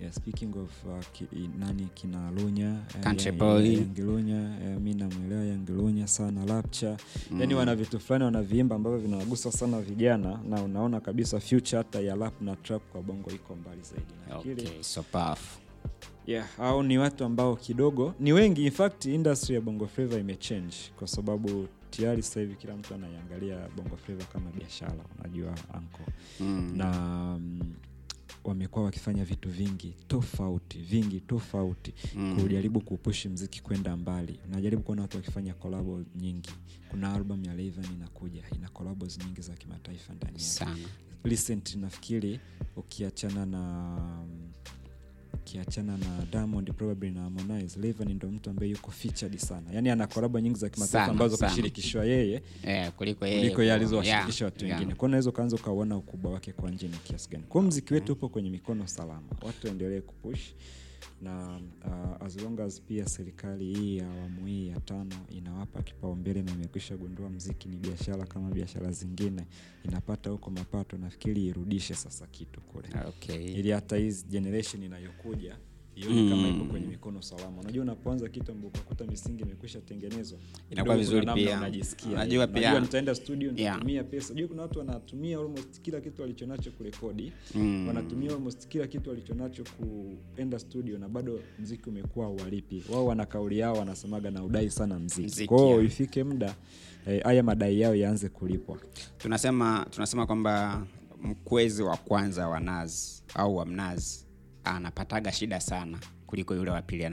yeah, speaking of uh, ki, nani kina lunya eh, Country ya- Boy. ya- yangilunya eh, mi namwelewa yangilunya sana lapcha Mm. yani wana vitu fulani wanaviimba ambavyo vinawagusa sana vijana na unaona kabisa future hata ya lap na trap kwa bongo iko mbali zaidi nafikiri Okay, so powerful. yeah, au ni watu ambao kidogo ni wengi in fact industry ya bongo flava imechange kwa sababu tayari sasa hivi kila mtu anaiangalia bongo flava kama biashara unajua anko Mm. na mm, wamekuwa wakifanya vitu vingi tofauti vingi tofauti. Mm. kujaribu kupushi mziki kwenda mbali. Unajaribu kuona watu wakifanya kolabo nyingi. Kuna album ya Levan inakuja. Ina kolabos nyingi za kimataifa ndani yake. Nafikiri ukiachana na ukiachana na Diamond probably na Harmonize. Rayvanny ndo mtu ambaye yuko featured sana. Yani ana kolabo nyingi za kimataifa ambazo kashirikishwa yeye. Eh, kuliko yeye kuliko yeye alizowashirikisha yeah, watu yeah. wengine. Kwao unaweza ukaanza ukauona ukubwa wake kwa nje ni kiasi gani. Kwa mziki wetu upo kwenye mikono salama. Watu waendelee kupush na uh, as long as pia serikali hii ya awamu hii ya tano inawapa kipaumbele na imekwisha gundua mziki ni biashara kama biashara zingine inapata huko mapato nafikiri irudishe sasa kitu kule Okay. ili hata hii generation inayokuja ione kama Mm. iko kwenye mikono salama. Unajua unapoanza kitu ambapo ukakuta misingi imekwisha tengenezwa Inakuwa vizuri pia. unajisikia. Unajua pia- nitaenda studio Yeah. pesa. Unajua kuna watu wanatumia almost kila kitu walichonacho kurekodi. Mm. wanatumia almost kila kitu walichonacho kuenda studio na bado mziki umekuwa walipi wao wana kauli yao wanasemaga na udai sana mziki, Mziki, kwao ifike muda eh, haya madai yao yaanze kulipwa. Tunasema tunasema kwamba mkwezi wa kwanza wa nazi au wa mnazi anapataga shida sana kuliko yule wa pili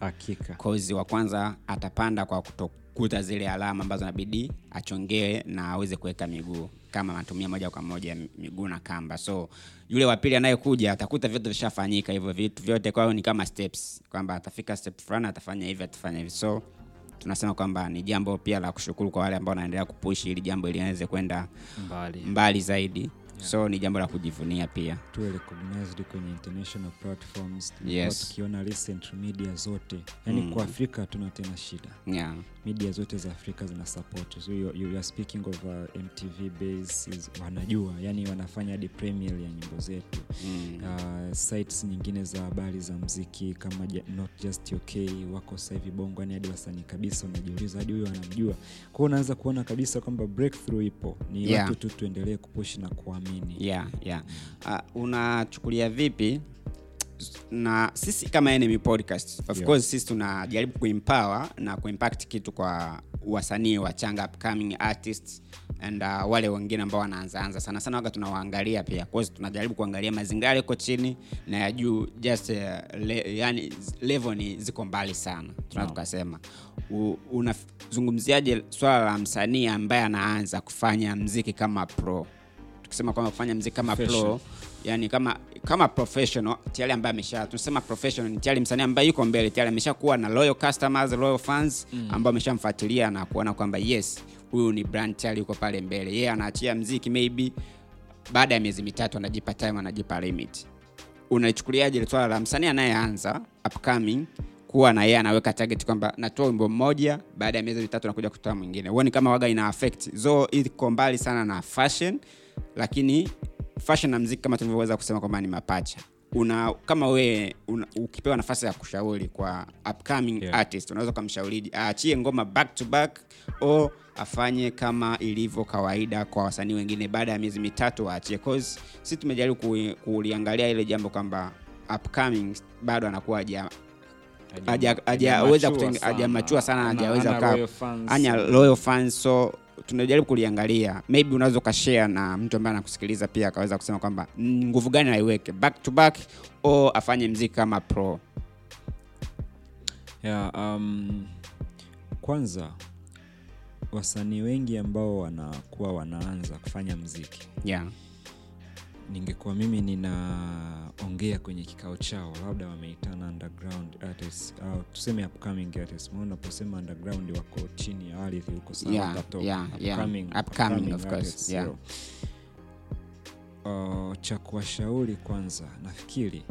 hakika. Wa kwanza atapanda kwa kutokuta zile alama ambazo nabidi achongee na aweze kuweka miguu kama anatumia moja kwa moja miguu na kamba. So yule wa pili anayekuja atakuta vyote vishafanyika hivyo vitu vyote kwa hiyo ni kama steps kwamba atafika step fulani atafanya hivi atafanya hivi. So tunasema kwamba ni jambo pia la kushukuru kwa wale ambao wanaendelea kupush ili jambo ili liweze kwenda mbali. mbali zaidi so ni jambo la kujivunia pia. Tuwe recognized kwenye international platforms. Yes. tukiona recent media zote. Yani Mm. kwa afrika hatuna tena shida. Yeah. media zote za afrika zina support. So you, you are speaking of uh, mtv base is, wanajua. Yani wanafanya hadi premier ya nyimbo zetu. Mm. uh, sites nyingine za habari za mziki kama ja, not just okay wako sahivi bongo. Yani hadi wasanii kabisa unajiuliza hadi huyo anamjua kwao unaanza kuona kabisa kwamba breakthrough ipo. Ni Yeah. watu tu tuendelee kupushi na kuamini yeah, yeah. Uh, unachukulia vipi na sisi kama enemy podcast of Yeah. course sisi tunajaribu kuempower na kuimpact kitu kwa wasanii wachanga upcoming artists and uh, wale wengine ambao wanaanzaanza sana sana waga tunawaangalia pia course tunajaribu kuangalia mazingira yako chini na ya juu just uh, le, yani level ni ziko mbali sana tunaweza no. tukasema unazungumziaje swala la msanii ambaye anaanza kufanya mziki kama pro tukisema kwamba kufanya mziki kama pro yani kama kama professional tayari ambaye amesha tunasema professional ni tayari msanii ambaye yuko mbele tayari ameshakuwa na loyal customers loyal fans mm. ambao ameshamfuatilia na kuona kwamba yes huyu ni brand tayari yuko pale mbele. Yeye anaachia mziki maybe baada ya miezi mitatu anajipa time anajipa limit. Unaichukuliaje ile swala la msanii anayeanza upcoming kuwa na yeye anaweka target kwamba natoa wimbo mmoja baada ya miezi mitatu nakuja kutoa mwingine? Huoni kama waga ina affect? Zo iko mbali sana na fashion lakini fashion na mziki kama tulivyoweza kusema kwamba ni mapacha. Una kama wewe ukipewa nafasi ya kushauri kwa upcoming Yeah. artist unaweza ukamshauriji aachie ngoma back to back o afanye kama ilivyo kawaida kwa wasanii wengine baada ya miezi mitatu waachie cause si tumejaribu kuliangalia ile jambo kwamba upcoming bado anakuwa haja haja- hajaweza hajamachua sana. hajaweza kaa anya loyal fans so tunajaribu kuliangalia maybe unaweza ukashare na mtu ambaye anakusikiliza pia akaweza kusema kwamba "Mm, nguvu gani aiweke back to back o afanye mziki kama pro yeah, um, kwanza wasanii wengi ambao wanakuwa wanaanza kufanya mziki yeah. Ningekuwa mimi ninaongea kwenye kikao chao labda wameitana underground artists au tuseme upcoming artists maana unaposema underground wako chini ya ardhi huko sana Yeah, yeah, upcoming, yeah. Upcoming- Upcoming, upcoming of course, artists, yeah. uh, cha kuwashauri kwanza nafikiri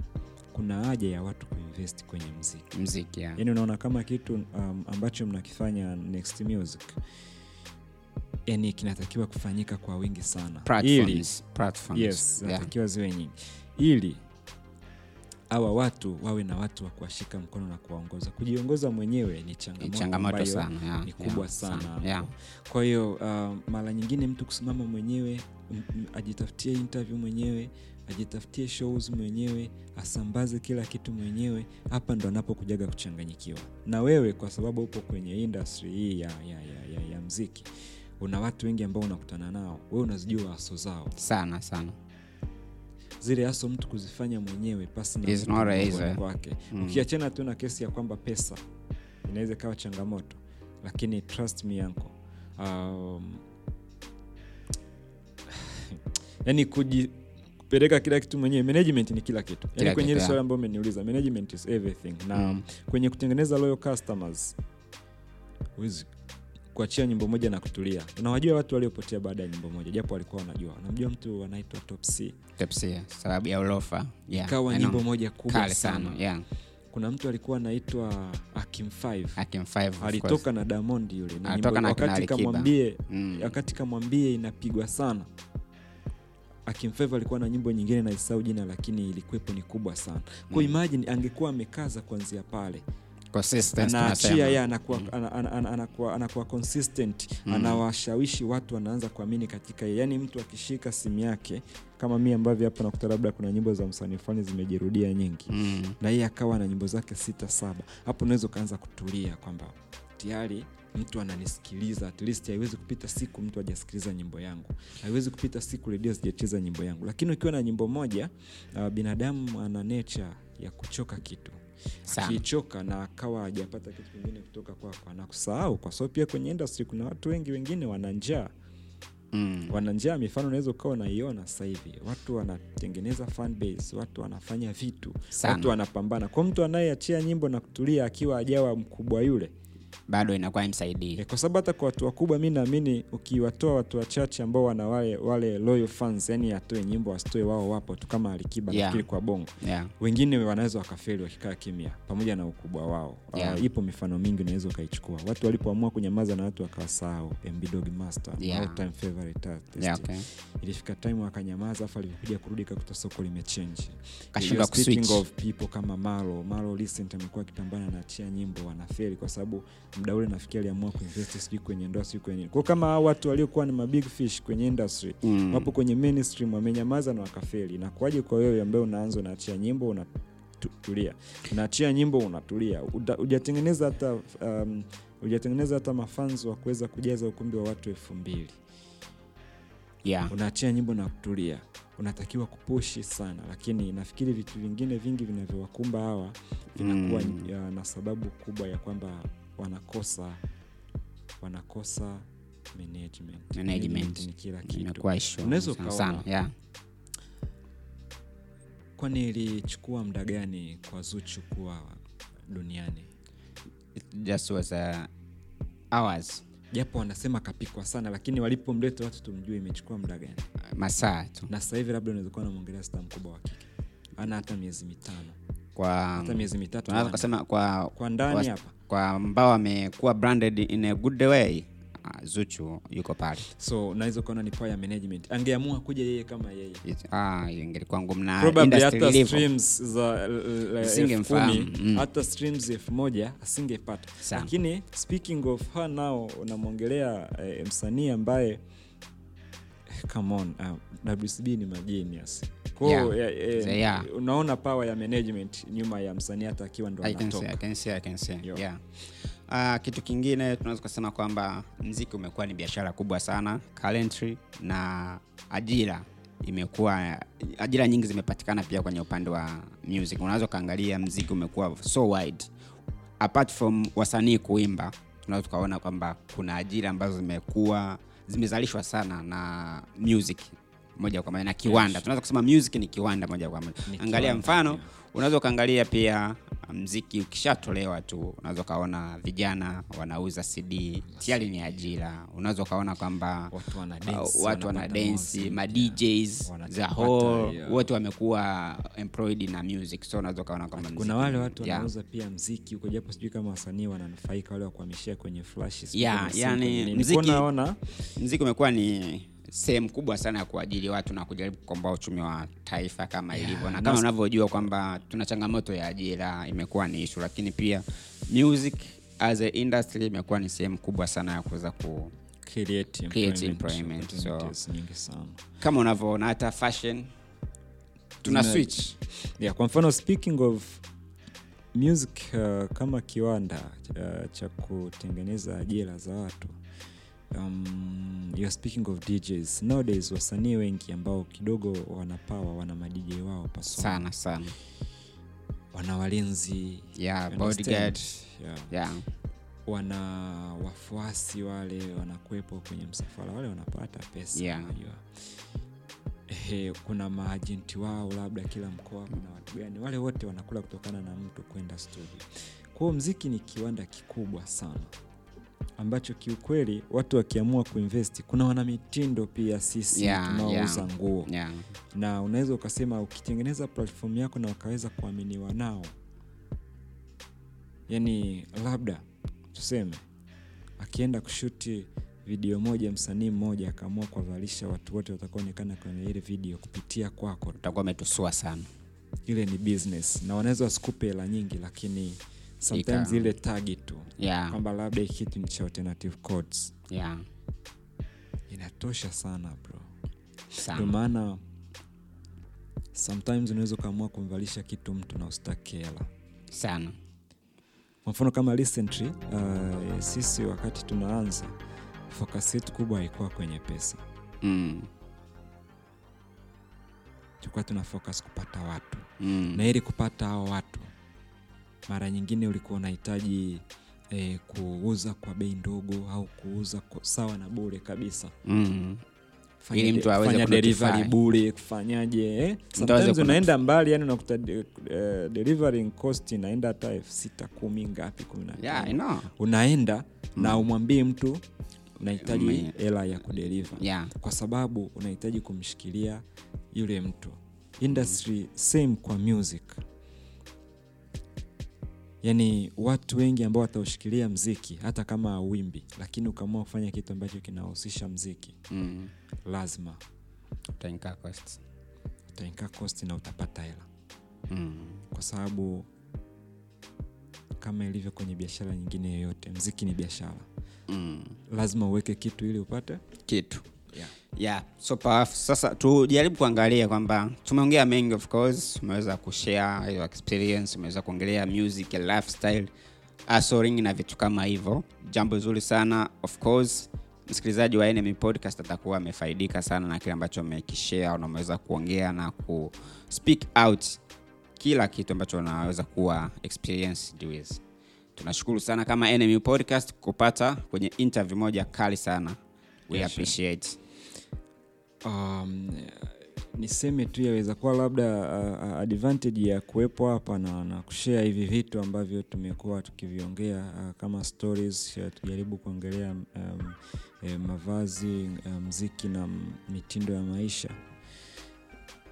kuna haja ya watu kuinvest kwenye mziki mziki yeah. yani unaona kama kitu um, ambacho mnakifanya next music yani kinatakiwa kufanyika kwa wingi sana. Ili. platforms, platforms. yes yeah. ziwe nyingi. Ili hawa watu wawe na watu wa kuwashika mkono na kuwaongoza. Kujiongoza mwenyewe ni changamoto sana yeah, ni kubwa yeah, sana yeah. kwa hiyo uh, mara nyingine mtu kusimama mwenyewe m- m- ajitafutie interview mwenyewe ajitafutie shows mwenyewe asambaze kila kitu mwenyewe hapa ndo anapokujaga kuchanganyikiwa. Na wewe kwa sababu upo kwenye industry hii ya, ya, ya, ya, ya mziki una watu wengi ambao unakutana nao wewe unazijua aso zao. Sana sana. Zile aso mtu kuzifanya mwenyewe pasi na Is mtu not mmoja easy. kwake. Mm. ukiachana tu na kesi ya kwamba pesa inaweza ikawa changamoto. Lakini trust me yanko um, yani kuji kupeleka kila kitu mwenyewe management ni kila kitu. Yani kwenye hili swali ambayo umeniuliza management is everything. Na Mm. kwenye kutengeneza loyal customers kuachia nyimbo moja na kutulia unawajua watu waliopotea baada ya nyimbo moja japo walikuwa wanajua unamjua mtu anaitwa Topsy. Topsy, sababu ya ulofa yeah. Ikawa nyimbo moja kubwa kale sana yeah. kuna mtu alikuwa anaitwa akim 5 Akim 5. alitoka na Diamond yule na nyimbo- na wakati kamwambie Mm. wakati kamwambie inapigwa sana akim 5 alikuwa na nyimbo nyingine naisahau jina lakini ilikuwepo ni kubwa sana kwa Mm. imagine angekuwa amekaza kuanzia pale anaachia anakuwa, ana, ana, ana, anakuwa, anakuwa consistent Mm. anawashawishi watu wanaanza kuamini katika ye yaani mtu akishika simu yake kama mi ambavyo hapa nakuta labda kuna nyimbo za msanii fulani zimejirudia nyingi Mm. na yeye akawa na nyimbo zake sita saba hapo unaweza ukaanza kutulia kwamba tayari mtu ananisikiliza at least haiwezi kupita siku mtu hajasikiliza nyimbo yangu haiwezi kupita siku redio sijacheza nyimbo yangu lakini ukiwa na nyimbo moja uh, binadamu ana nature ya kuchoka kitu. Akichoka na akawa hajapata kitu kingine kutoka kwako anakusahau kwa sababu pia kwenye industry kuna watu wengi wengine wana njaa mm. wana mifano unaweza ukawa unaiona sasa hivi watu wanatengeneza fan base watu wanafanya vitu Sana. watu wanapambana kwa mtu anayeachia nyimbo na kutulia akiwa ajawa mkubwa yule bado inakuwa imsaidii e, kwa sababu hata kwa watu wakubwa mi naamini ukiwatoa watu wachache ambao wana wale, wale loyal fans yani atoe nyimbo wasitoe wao wapo tu kama alikiba Yeah. nafikiri kwa bongo yeah. wengine wanaweza wakafeli wakikaa kimya pamoja na ukubwa wao Yeah. uh, ipo mifano mingi unaweza ukaichukua watu walipoamua kunyamaza na watu wakawasahau Yeah. time favorite artist Yeah, okay. ilifika time wakanyamaza afu alivyokuja kurudi kakuta soko limechenji kama malo malo amekuwa akipambana na chia nyimbo wanafeli kwa sababu mda ule nafikiri aliamua kuinvest sijui kwenye ndoa sijui kwenye kwao kama hao watu waliokuwa ni mabig fish kwenye industry Mm. wapo kwenye mainstream wamenyamaza na wakafeli nakuaje kwa wewe ambaye unaanza unaachia nyimbo unatulia unaachia nyimbo unatulia hujatengeneza hata um, hujatengeneza hata mafans wa kuweza kujaza ukumbi wa watu elfu mbili yeah. unaachia nyimbo na kutulia unatakiwa kupushi sana lakini nafikiri vitu vingine vingi vinavyowakumba hawa vinakuwa Mm. na sababu kubwa ya kwamba wanakosa wanakosa management. Management. ni kila kitu. Unaweza ukaona. Yeah. kwani ilichukua muda gani kwa zuchu kuwa duniani? It just was uh, hours. Japo wanasema kapikwa sana lakini walipomleta watu tumjue imechukua muda gani. Masaa tu. Na sasa hivi labda unaweza kuwa namwongelea sta mkubwa wa kike. Ana hata miezi mitano. Kwa hata miezi mitatu tunaweza kwa kwa ndani hapa kwa ambao amekuwa branded in a good way. Uh, zuchu yuko pale. So unaweza ukaona ni power management. Angeamua kuja yeye kama yeye. Ah, ingelikuwa ngumu na industry streams za mm. hata streams elfu moja asingepata. Lakini speaking of her nao unamwongelea eh, msanii ambaye come on uh, wcb ni magenius kwao yeah. Yeah. eh, So, yeah. unaona power ya management nyuma ya msanii hata akiwa ndo. Yeah. Uh, kitu kingine tunaweza kusema kwamba mziki umekuwa ni biashara kubwa sana currently na ajira imekuwa ajira nyingi zimepatikana pia kwenye upande wa music unaweza ukaangalia mziki umekuwa so wide apart from wasanii kuimba tunaweza tukaona kwamba kuna ajira ambazo zimekuwa zimezalishwa sana na music moja kwa moja na kiwanda. Tunaweza kusema music ni kiwanda moja kwa moja. Angalia mfano yeah. Unaweza ukaangalia pia mziki ukishatolewa tu unaweza ukaona vijana wanauza cd tayari ni ajira. Unaweza ukaona kwamba watu wana uh, densi ma. DJs za whole wote wamekuwa employed na music. So unaweza ukaona kwamba kuna wale watu yeah. wanauza pia mziki huko japo sijui kama wasanii wananufaika wale wa kuhamishia kwenye flash Yeah, yani mziki umekuwa ni sehemu kubwa sana ya kuajiri watu na kujaribu kukomboa uchumi wa taifa kama Yeah, ilivyo. Na kama unavyojua kwamba tuna changamoto ya ajira imekuwa ni ishu lakini pia music as a industry imekuwa ni sehemu kubwa sana ya kuweza ku create Create employment. employment, so- kama unavyoona hata fashion tuna Zina- switch. Yeah, kwa mfano speaking of music uh, kama kiwanda uh, cha kutengeneza ajira za watu um, you're speaking of DJs nowadays wasanii wengi ambao kidogo wanapawa wana madj wao sana sana. Wana walinzi. Yeah, bodyguard yeah. yeah. wana wafuasi wale wanakuwepo kwenye msafara wale wanapata pesa Yeah. unajua. Ehe, kuna maajenti wao labda kila mkoa kuna watu gani? Wale wote wanakula kutokana na mtu kwenda studio. Kwao mziki ni kiwanda kikubwa sana ambacho kiukweli watu wakiamua kuinvesti kuna wanamitindo pia sisi Yeah, tunaouza yeah. nguo Yeah. na unaweza ukasema ukitengeneza platform yako na ukaweza kuaminiwa nao yani labda tuseme akienda kushuti video moja msanii mmoja akaamua kuwavalisha watu wote watakaonekana kwenye ile video kupitia kwako utakuwa umetusua sana ile ni business na wanaweza wasikupe hela nyingi lakini sometimes ile tagi tu yeah. kwamba labda kitu ni cha alternative codes Yeah. inatosha sana bro ndio maana sometimes unaweza ukaamua kumvalisha kitu mtu na ustake hela sana kwa mfano kama recently uh, sisi wakati tunaanza focus yetu kubwa haikuwa kwenye pesa mm. tulikuwa tuna focus kupata watu Mm. na ili kupata hao watu mara nyingine ulikuwa unahitaji e, kuuza kwa bei ndogo au kuuza kwa, sawa na bure kabisa Mm. Fanya Ili mtu aweze delivery bure kufanyaje eh? Sometimes unaenda mbali yani unakuta de, eh, delivering cost inaenda hata elfu sita kumi ngapi kumi na yeah, know. unaenda na umwambie mtu unahitaji Mm. hela ya kudeliver Yeah. kwa sababu unahitaji kumshikilia yule mtu industry same kwa music yaani watu wengi ambao wataushikilia mziki hata kama awimbi, lakini ukaamua kufanya kitu ambacho kinahusisha mziki Mm. lazima cost. utainkaa cost na utapata hela Mm. kwa sababu kama ilivyo kwenye biashara nyingine yoyote mziki ni biashara Mm. lazima uweke kitu ili upate kitu yeah. yeah. So powerful. sasa tujaribu kuangalia kwamba tumeongea mengi of course. Umeweza kushare your experience umeweza kuongelea music lifestyle asoring na vitu kama hivyo. Jambo zuri sana of course. Msikilizaji wa NME podcast atakuwa amefaidika sana na kile ambacho amekishare na umeweza kuongea na ku speak out kila kitu ambacho unaweza kuwa experienced with tunashukuru sana kama NME podcast kupata kwenye interview moja kali sana we Yeah, sure. appreciate um, niseme tu yaweza kuwa labda uh, uh, advantage ya kuwepo hapa na, na kushea hivi vitu ambavyo tumekuwa tukiviongea uh, kama stories uh, tujaribu kuongelea um, eh, mavazi mziki mziki na mitindo ya maisha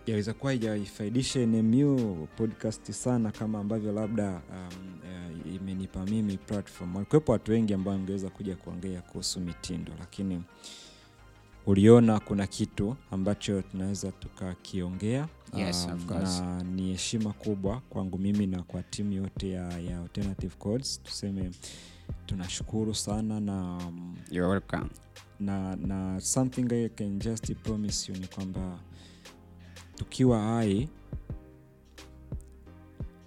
yaweza kuwa ijaifaidisha nmu podcast sana kama ambavyo labda um, uh, imenipa mimi platform. Walikuwepo watu wengi ambao angeweza kuja kuongea kuhusu mitindo lakini uliona kuna kitu ambacho tunaweza tukakiongea Yes, um, na ni heshima kubwa kwangu mimi na kwa timu yote ya, ya alternative codes. Tuseme tunashukuru sana na um, You're welcome. na na something I can just promise you ni kwamba tukiwa hai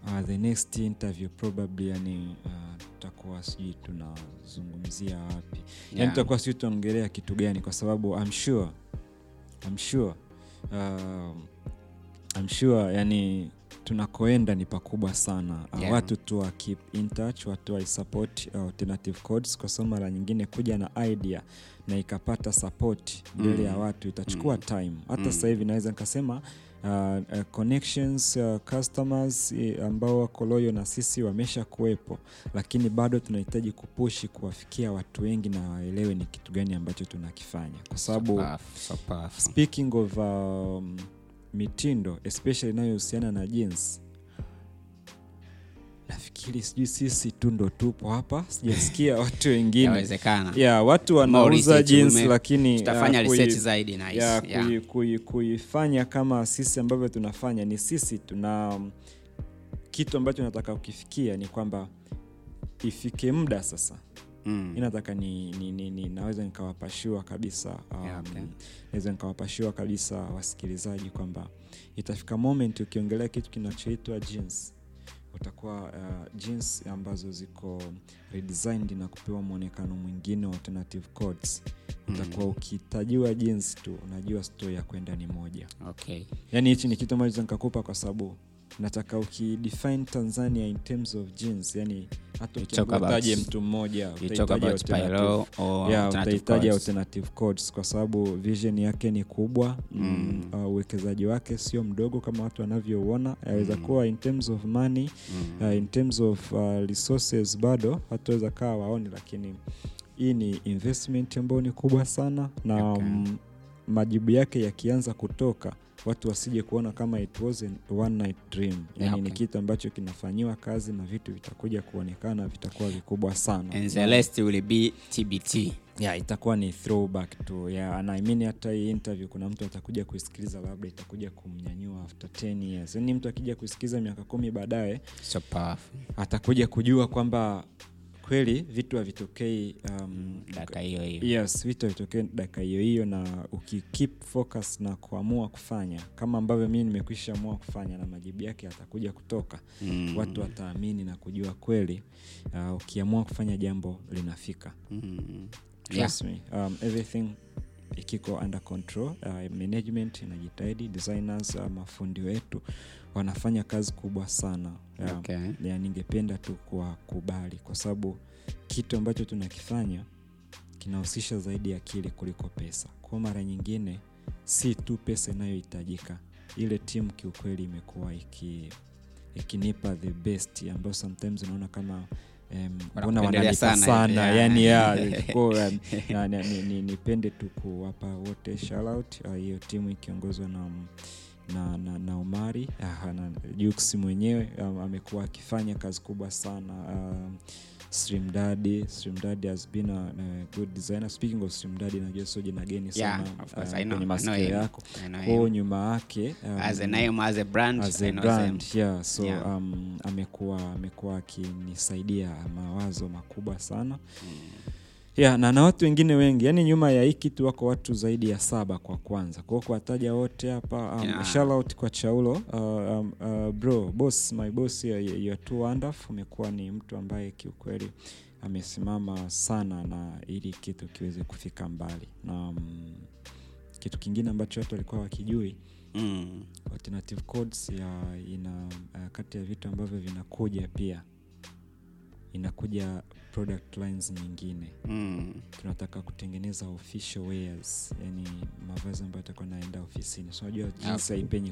uh, the next interview probably yani uh, tutakuwa sijui tunazungumzia wapi yani Yeah. tutakuwa sijui tunaongelea kitu gani kwa sababu I'm sure, I'm sure, uh, I'm sure yani tunakoenda ni pakubwa sana uh, Yeah. watu tu wa keep in touch watu wa support uh, alternative codes kwa sababu mara nyingine kuja na idea na ikapata support mbele ya Mm. watu itachukua Mm. time hata Mm. sasa hivi naweza nikasema uh, uh, connections uh, customers uh, ambao wako loyo na sisi wamesha kuwepo lakini bado tunahitaji kupushi kuwafikia watu wengi na waelewe ni kitu gani ambacho tunakifanya kwa sababu speaking of um, mitindo especially inayohusiana na jeans. Nafikiri sijui sisi tu ndo tupo hapa sijasikia watu wengine. Yeah, watu wanauza jeans lakini uh, kuifanya kama sisi ambavyo tunafanya ni sisi tuna um, kitu ambacho nataka ukifikia ni kwamba ifike muda sasa Mm. inataka ni, ni, ni, ni naweza nikawapashua kabisa um, Yeah, okay. naweza nikawapashua kabisa wasikilizaji kwamba itafika moment ukiongelea kitu kinachoitwa jeans utakuwa uh, jeans ambazo ziko redesigned na kupewa mwonekano mwingine wa alternative codes utakuwa ukitajiwa jeans tu unajua stori ya kwenda ni moja Okay. yaani hichi ni kitu ambacho nikakupa kwa sababu nataka ukidefine tanzania in terms of genes, yani hata mtu mmoja utahitaji alternative yeah, alternative codes. alternative codes kwa sababu vision yake ni kubwa Mm. mm. uh, uwekezaji wake sio mdogo kama watu wanavyouona aweza Mm. kuwa in terms of money Mm. uh, in terms of uh, resources bado hataweza kawa waoni lakini hii ni investment ambayo ni kubwa sana na Okay. m, majibu yake yakianza kutoka watu wasije kuona kama it was an one night dream. Yani Yeah, ni kitu ambacho kinafanyiwa kazi na vitu vitakuja kuonekana vitakuwa vikubwa sana. And the rest will be TBT. yeah, itakuwa ni throwback tu. Yeah, and I mean hata hii interview kuna mtu atakuja kuisikiliza labda itakuja kumnyanyua after 10 years. Yani mtu akija kuisikiliza miaka kumi baadaye So powerful. atakuja kujua kwamba kweli vitu havitokei um, Dakika hiyo hiyo. yes vitu havitokei dakika hiyo hiyo na ukikeep focus na kuamua kufanya kama ambavyo mii nimekwisha amua kufanya na majibu yake yatakuja kutoka Mm. watu wataamini na kujua kweli uh, ukiamua kufanya jambo linafika Mm. Trust me, um, everything ikiko under control uh, management inajitahidi designers uh, mafundi wetu wanafanya kazi kubwa sana. Um, Okay. ya ningependa tu kuwakubali kwa sababu kitu ambacho tunakifanya kinahusisha zaidi akili kuliko pesa kwa mara nyingine si tu pesa inayohitajika ile timu kiukweli imekuwa iki ikinipa the best ambayo sometimes unaona kama mbona um, wanalipa sana ya. yani ya, nipende tu kuwapa wote shout out hiyo timu ikiongozwa na na, na, na Omari. Ah, na Jux mwenyewe um, amekuwa akifanya kazi kubwa sana um, Slim Daddy. Slim Daddy has been a, a good designer. Speaking of Slim Daddy najua sio jina geni sana kwenye masikio yako. Kwao nyuma yake um, as a name as a brand as I a know brand them. yeah. So Yeah. um, amekuwa amekuwa akinisaidia mawazo makubwa sana yeah, na na watu wengine wengi yani nyuma ya hii kitu wako watu zaidi ya saba kwa kwanza. Kwao kuwataja wote hapa um, Yeah. shalout kwa chaulo. Uh, um, uh, bro boss my boss you are too wonderful. Umekuwa ni mtu ambaye kiukweli amesimama sana na ili kitu kiweze kufika mbali. Na um, kitu kingine ambacho watu walikuwa wakijui Mm. alternative codes ya ina uh, kati ya vitu ambavyo vinakuja pia inakuja product lines nyingine Mm. tunataka kutengeneza official wears yani mavazi ambayo atakuwa naenda ofisini so unajua jinsi haipenyi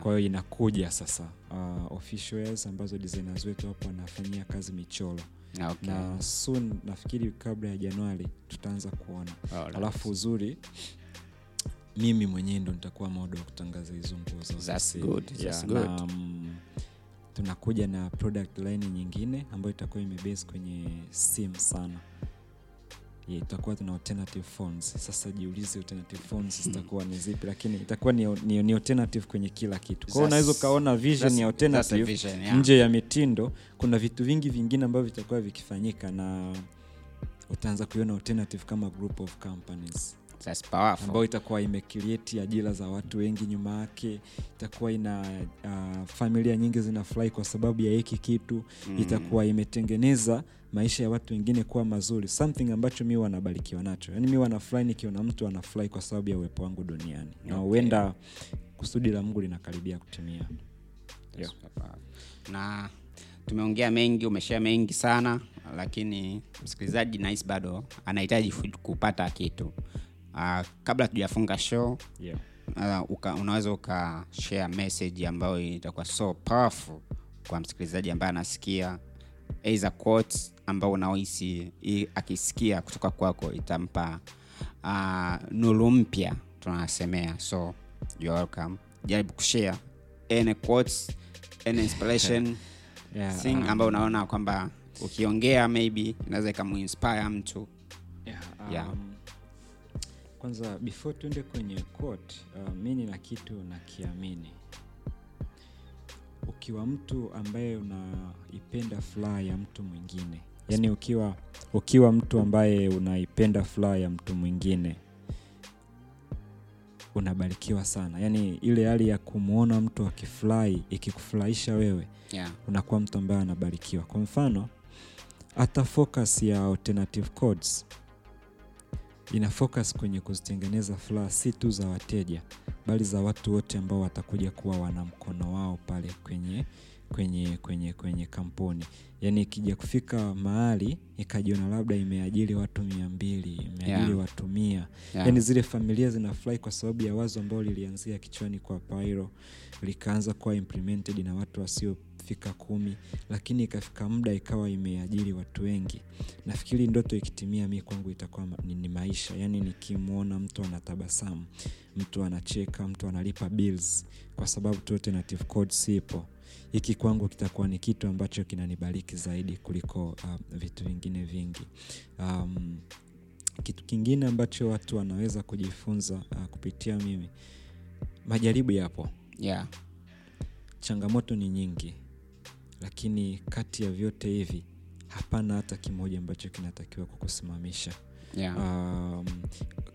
kwa hiyo inakuja sasa uh, official wears ambazo designers wetu hapo wanafanyia kazi michoro Okay. na soon nafikiri kabla ya januari tutaanza kuona Alright. alafu uzuri mimi mwenyewe ndo nitakuwa modo wa kutangaza hizo nguo za ofisini. Tunakuja na product line nyingine ambayo itakuwa imebase kwenye sim sana. Yeah, itakuwa tuna alternative phones. Sasa jiulize alternative phones zitakuwa ni zipi lakini itakuwa ni, ni, ni alternative kwenye kila kitu. Kwao unaweza ukaona vision ya alternative vision, yeah. nje ya mitindo. Kuna vitu vingi vingine ambavyo vitakuwa vikifanyika na utaanza kuiona alternative kama group of companies That's powerful. ambayo itakuwa imecreate ajira za watu wengi nyuma yake itakuwa ina uh, familia nyingi zinafurahi kwa sababu ya hiki kitu. Mm. itakuwa imetengeneza maisha ya watu wengine kuwa mazuri. Something ambacho mi wanabarikiwa nacho. Yaani mi wanafurahi nikiona mtu anafurahi kwa sababu ya uwepo wangu duniani. Na Okay. huenda kusudi la mungu linakaribia kutimia. Na tumeongea mengi umeshea mengi sana lakini msikilizaji nahisi bado anahitaji kupata kitu uh, kabla tujafunga show yeah. uh, uka, unaweza ukashare message ambayo itakuwa so powerful kwa msikilizaji ambaye anasikia either quotes ambao unaohisi akisikia kutoka kwako itampa uh, nuru mpya tunasemea so you're welcome jaribu kushare any quotes any inspiration Yeah, thing um, ambayo unaona kwamba ukiongea maybe inaweza ikamuinspire mtu Yeah, Yeah. Kwanza before tuende kwenye quote uh, mi nina kitu nakiamini. Ukiwa mtu ambaye unaipenda furaha ya mtu mwingine yaani ukiwa ukiwa mtu ambaye unaipenda furaha ya mtu mwingine unabarikiwa sana. Yaani ile hali ya kumwona mtu akifurahi ikikufurahisha wewe yeah. unakuwa mtu ambaye anabarikiwa. Kwa mfano hata focus ya alternative codes ina focus kwenye kuzitengeneza furaha si tu za wateja bali za watu wote ambao watakuja kuwa wana mkono wao pale kwenye kwenye kwenye kwenye kampuni yaani ikija kufika mahali ikajiona labda imeajiri watu mia mbili imeajiri Yeah. watu mia Yeah. yaani zile familia zinafurahi kwa sababu ya wazo ambao lilianzia kichwani kwa Pairo likaanza kuwa implemented na watu wasiofika kumi lakini ikafika muda ikawa imeajiri watu wengi. Nafikiri ndoto ikitimia mi kwangu itakuwa ni, maisha. Yaani nikimwona mtu anatabasamu mtu anacheka mtu analipa bills kwa sababu tu alternative code sipo. Hiki kwangu kitakuwa ni kitu ambacho kinanibariki zaidi kuliko uh, vitu vingine vingi. Um, kitu kingine ambacho watu wanaweza kujifunza uh, kupitia mimi majaribu yapo Yeah. changamoto ni nyingi lakini kati ya vyote hivi hapana hata kimoja ambacho kinatakiwa kukusimamisha Yeah. um,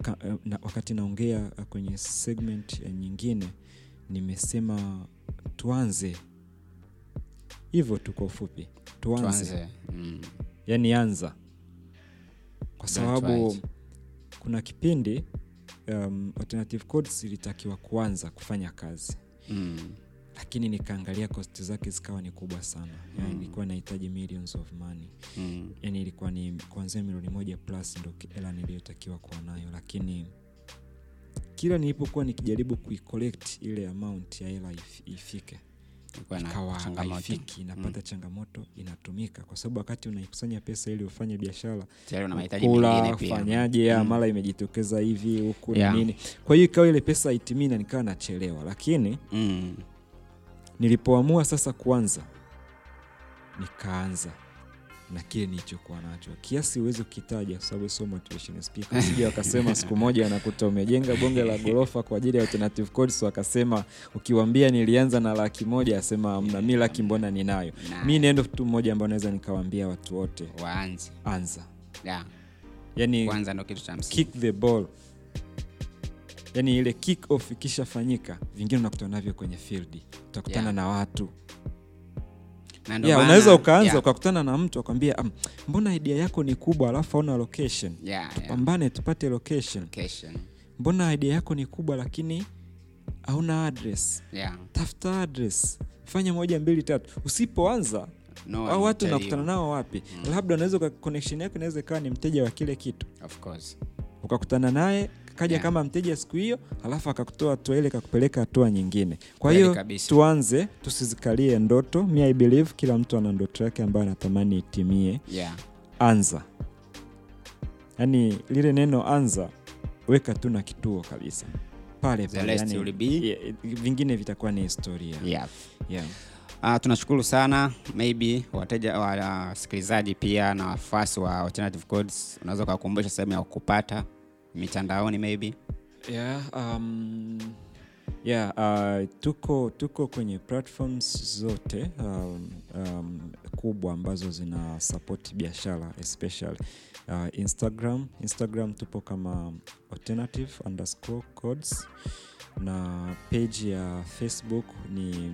ka, eh, na, wakati naongea uh, kwenye segment eh, nyingine nimesema tuanze hivyo tu kwa ufupi tuanze, tuanze mm. yani anza kwa sababu right. kuna kipindi um, alternative codes ilitakiwa kuanza kufanya kazi Mm. lakini nikaangalia kosti zake zikawa ni kubwa sana yani Mm. ilikuwa inahitaji millions of money Mm. yani ilikuwa ni kuanzia milioni moja plus ndo hela niliyotakiwa kuwa nayo lakini kila nilipokuwa nikijaribu kuicollect ile amount ya hela if- ifike ikawa haifiki inapata changamoto inatumika. Kwa sababu wakati unaikusanya pesa ili ufanye biashara kula fanyaje Mm. mara imejitokeza hivi huku Yeah. na nini. Kwa hiyo ikawa ile pesa haitimii na nikawa nachelewa. Lakini Mm. nilipoamua sasa kuanza nikaanza na kile nilichokuwa nacho. Kiasi huwezi kukitaja kwa sababu sio motivation speaker. Sija wakasema siku moja anakuta umejenga bonge la gorofa kwa ajili ya alternative codes wakasema ukiwambia nilianza na laki moja asema mna mi laki mbona ninayo? Nah. mi nendo tu mmoja ambayo naweza nikawambia watu wote. Waanze. Anza. Yeah. yani kwanza ndo kitu cha kick the ball. Yani ile kick off ikishafanyika vingine unakutana navyo kwenye field. Utakutana Yeah. na watu yeah, unaweza ukaanza yeah. ukakutana na mtu akwambia um, mbona idea yako ni kubwa alafu auna location Yeah, yeah. tupate location Location. mbona idea yako ni kubwa lakini hauna address Yeah. tafuta address fanya moja mbili tatu usipoanza No au watu unakutana nao wapi labda unaweza connection yako inaweza ikawa ni mteja wa kile kitu Of course. ukakutana naye kaja Yeah. kama mteja siku hiyo alafu akakutoa hatua ile kakupeleka hatua nyingine. Kwa hiyo tuanze tusizikalie ndoto. Mi i believe kila mtu ana ndoto yake ambayo anatamani itimie. Yeah. anza. Yaani lile neno anza weka tu na kituo kabisa. Pale pale yani, vingine vitakuwa ni historia. Yeah. yeah. Uh, tunashukuru sana. Maybe wateja wasikilizaji pia na wafuasi wa alternative codes unaweza ukakumbusha sehemu ya kupata mitandaoni maybe Yeah, um, yeah, uh, tuko tuko kwenye platforms zote um, um, kubwa ambazo zina support biashara especially uh, Instagram. Instagram tupo kama alternative underscore codes na page ya Facebook ni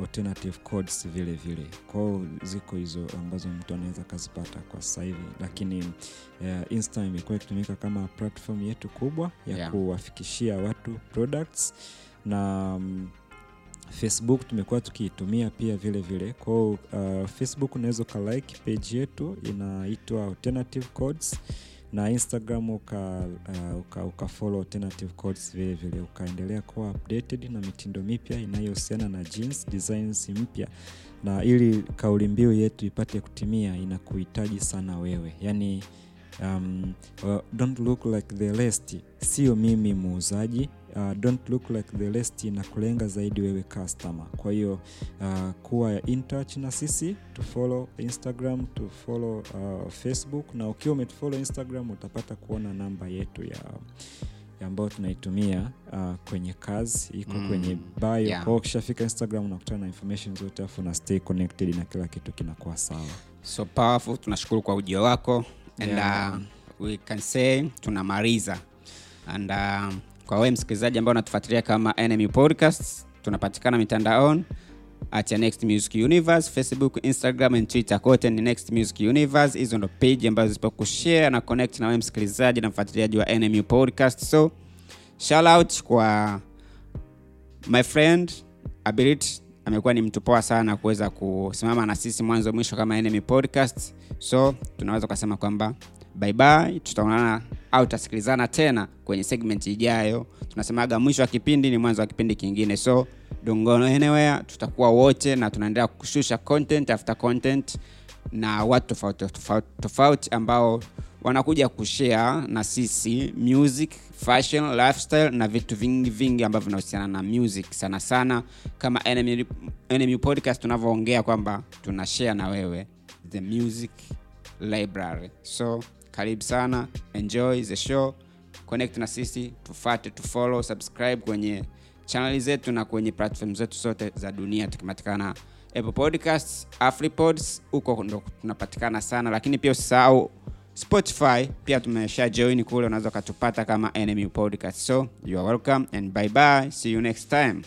alternative codes vile vile. Kwao ziko hizo ambazo mtu anaweza akazipata kwa sasa hivi. Lakini uh, insta imekuwa ikitumika kama platform yetu kubwa ya Yeah. kuwafikishia watu products. Na um, facebook tumekuwa tukiitumia pia vile vile. Kwao uh, facebook unaweza ukalike page yetu inaitwa alternative codes na instagram uka, uh, uka, uka follow alternative codes vile vile. Ukaendelea kuwa updated na mitindo mipya inayohusiana na jeans designs mpya. Na ili kauli mbiu yetu ipate kutimia inakuhitaji sana wewe. Yani um, uh, don't look like the rest. Sio mimi muuzaji uh, don't look like the rest na kulenga zaidi wewe customer. Kwa hiyo uh, kuwa in touch na sisi to follow instagram to follow uh, facebook. Na ukiwa umetufollow instagram utapata kuona namba yetu ya ambayo tunaitumia uh, kwenye kazi iko Mm, kwenye bio yeah. kwao ukishafika instagram unakutana na information zote afu na stay connected na kila kitu kinakuwa sawa. So powerful. Tunashukuru kwa ujio wako. And Yeah. uh, we can say tunamaliza. And uh, kwa wewe msikilizaji ambao unatufuatilia kama enemy podcast tunapatikana mitandaoni at next music universe facebook instagram and twitter. Kote ni next music universe. Hizo ndo page ambazo zipo kushare na connect na wewe msikilizaji na mfuatiliaji wa enemy podcast so shout out kwa my friend abilit amekuwa ni mtu poa sana kuweza kusimama na sisi mwanzo mwisho kama enemy podcast so tunaweza ukasema kwamba bye bye. Tutaonana au tutasikilizana tena kwenye segment ijayo. Tunasemaga mwisho wa kipindi ni mwanzo wa kipindi kingine. So don't go tutakuwa wote na tunaendelea kushusha content after content na watu tofauti tofauti ambao wanakuja kushare na sisi music fashion lifestyle na vitu vingi vingi ambavyo vinahusiana na music. Sana sana kama enemy, enemy podcast tunavyoongea kwamba tuna share na wewe the music library. So karibu sana. Enjoy the show. Connect na sisi. Tufate tufollow subscribe kwenye chaneli zetu na kwenye platform zetu zote za dunia tukipatikana. Apple podcasts afripods huko ndo tunapatikana sana. Lakini pia usisahau spotify. Pia tumesha join kule. Unaweza ukatupata kama enemy podcast. So you are welcome and bye bye. See you next time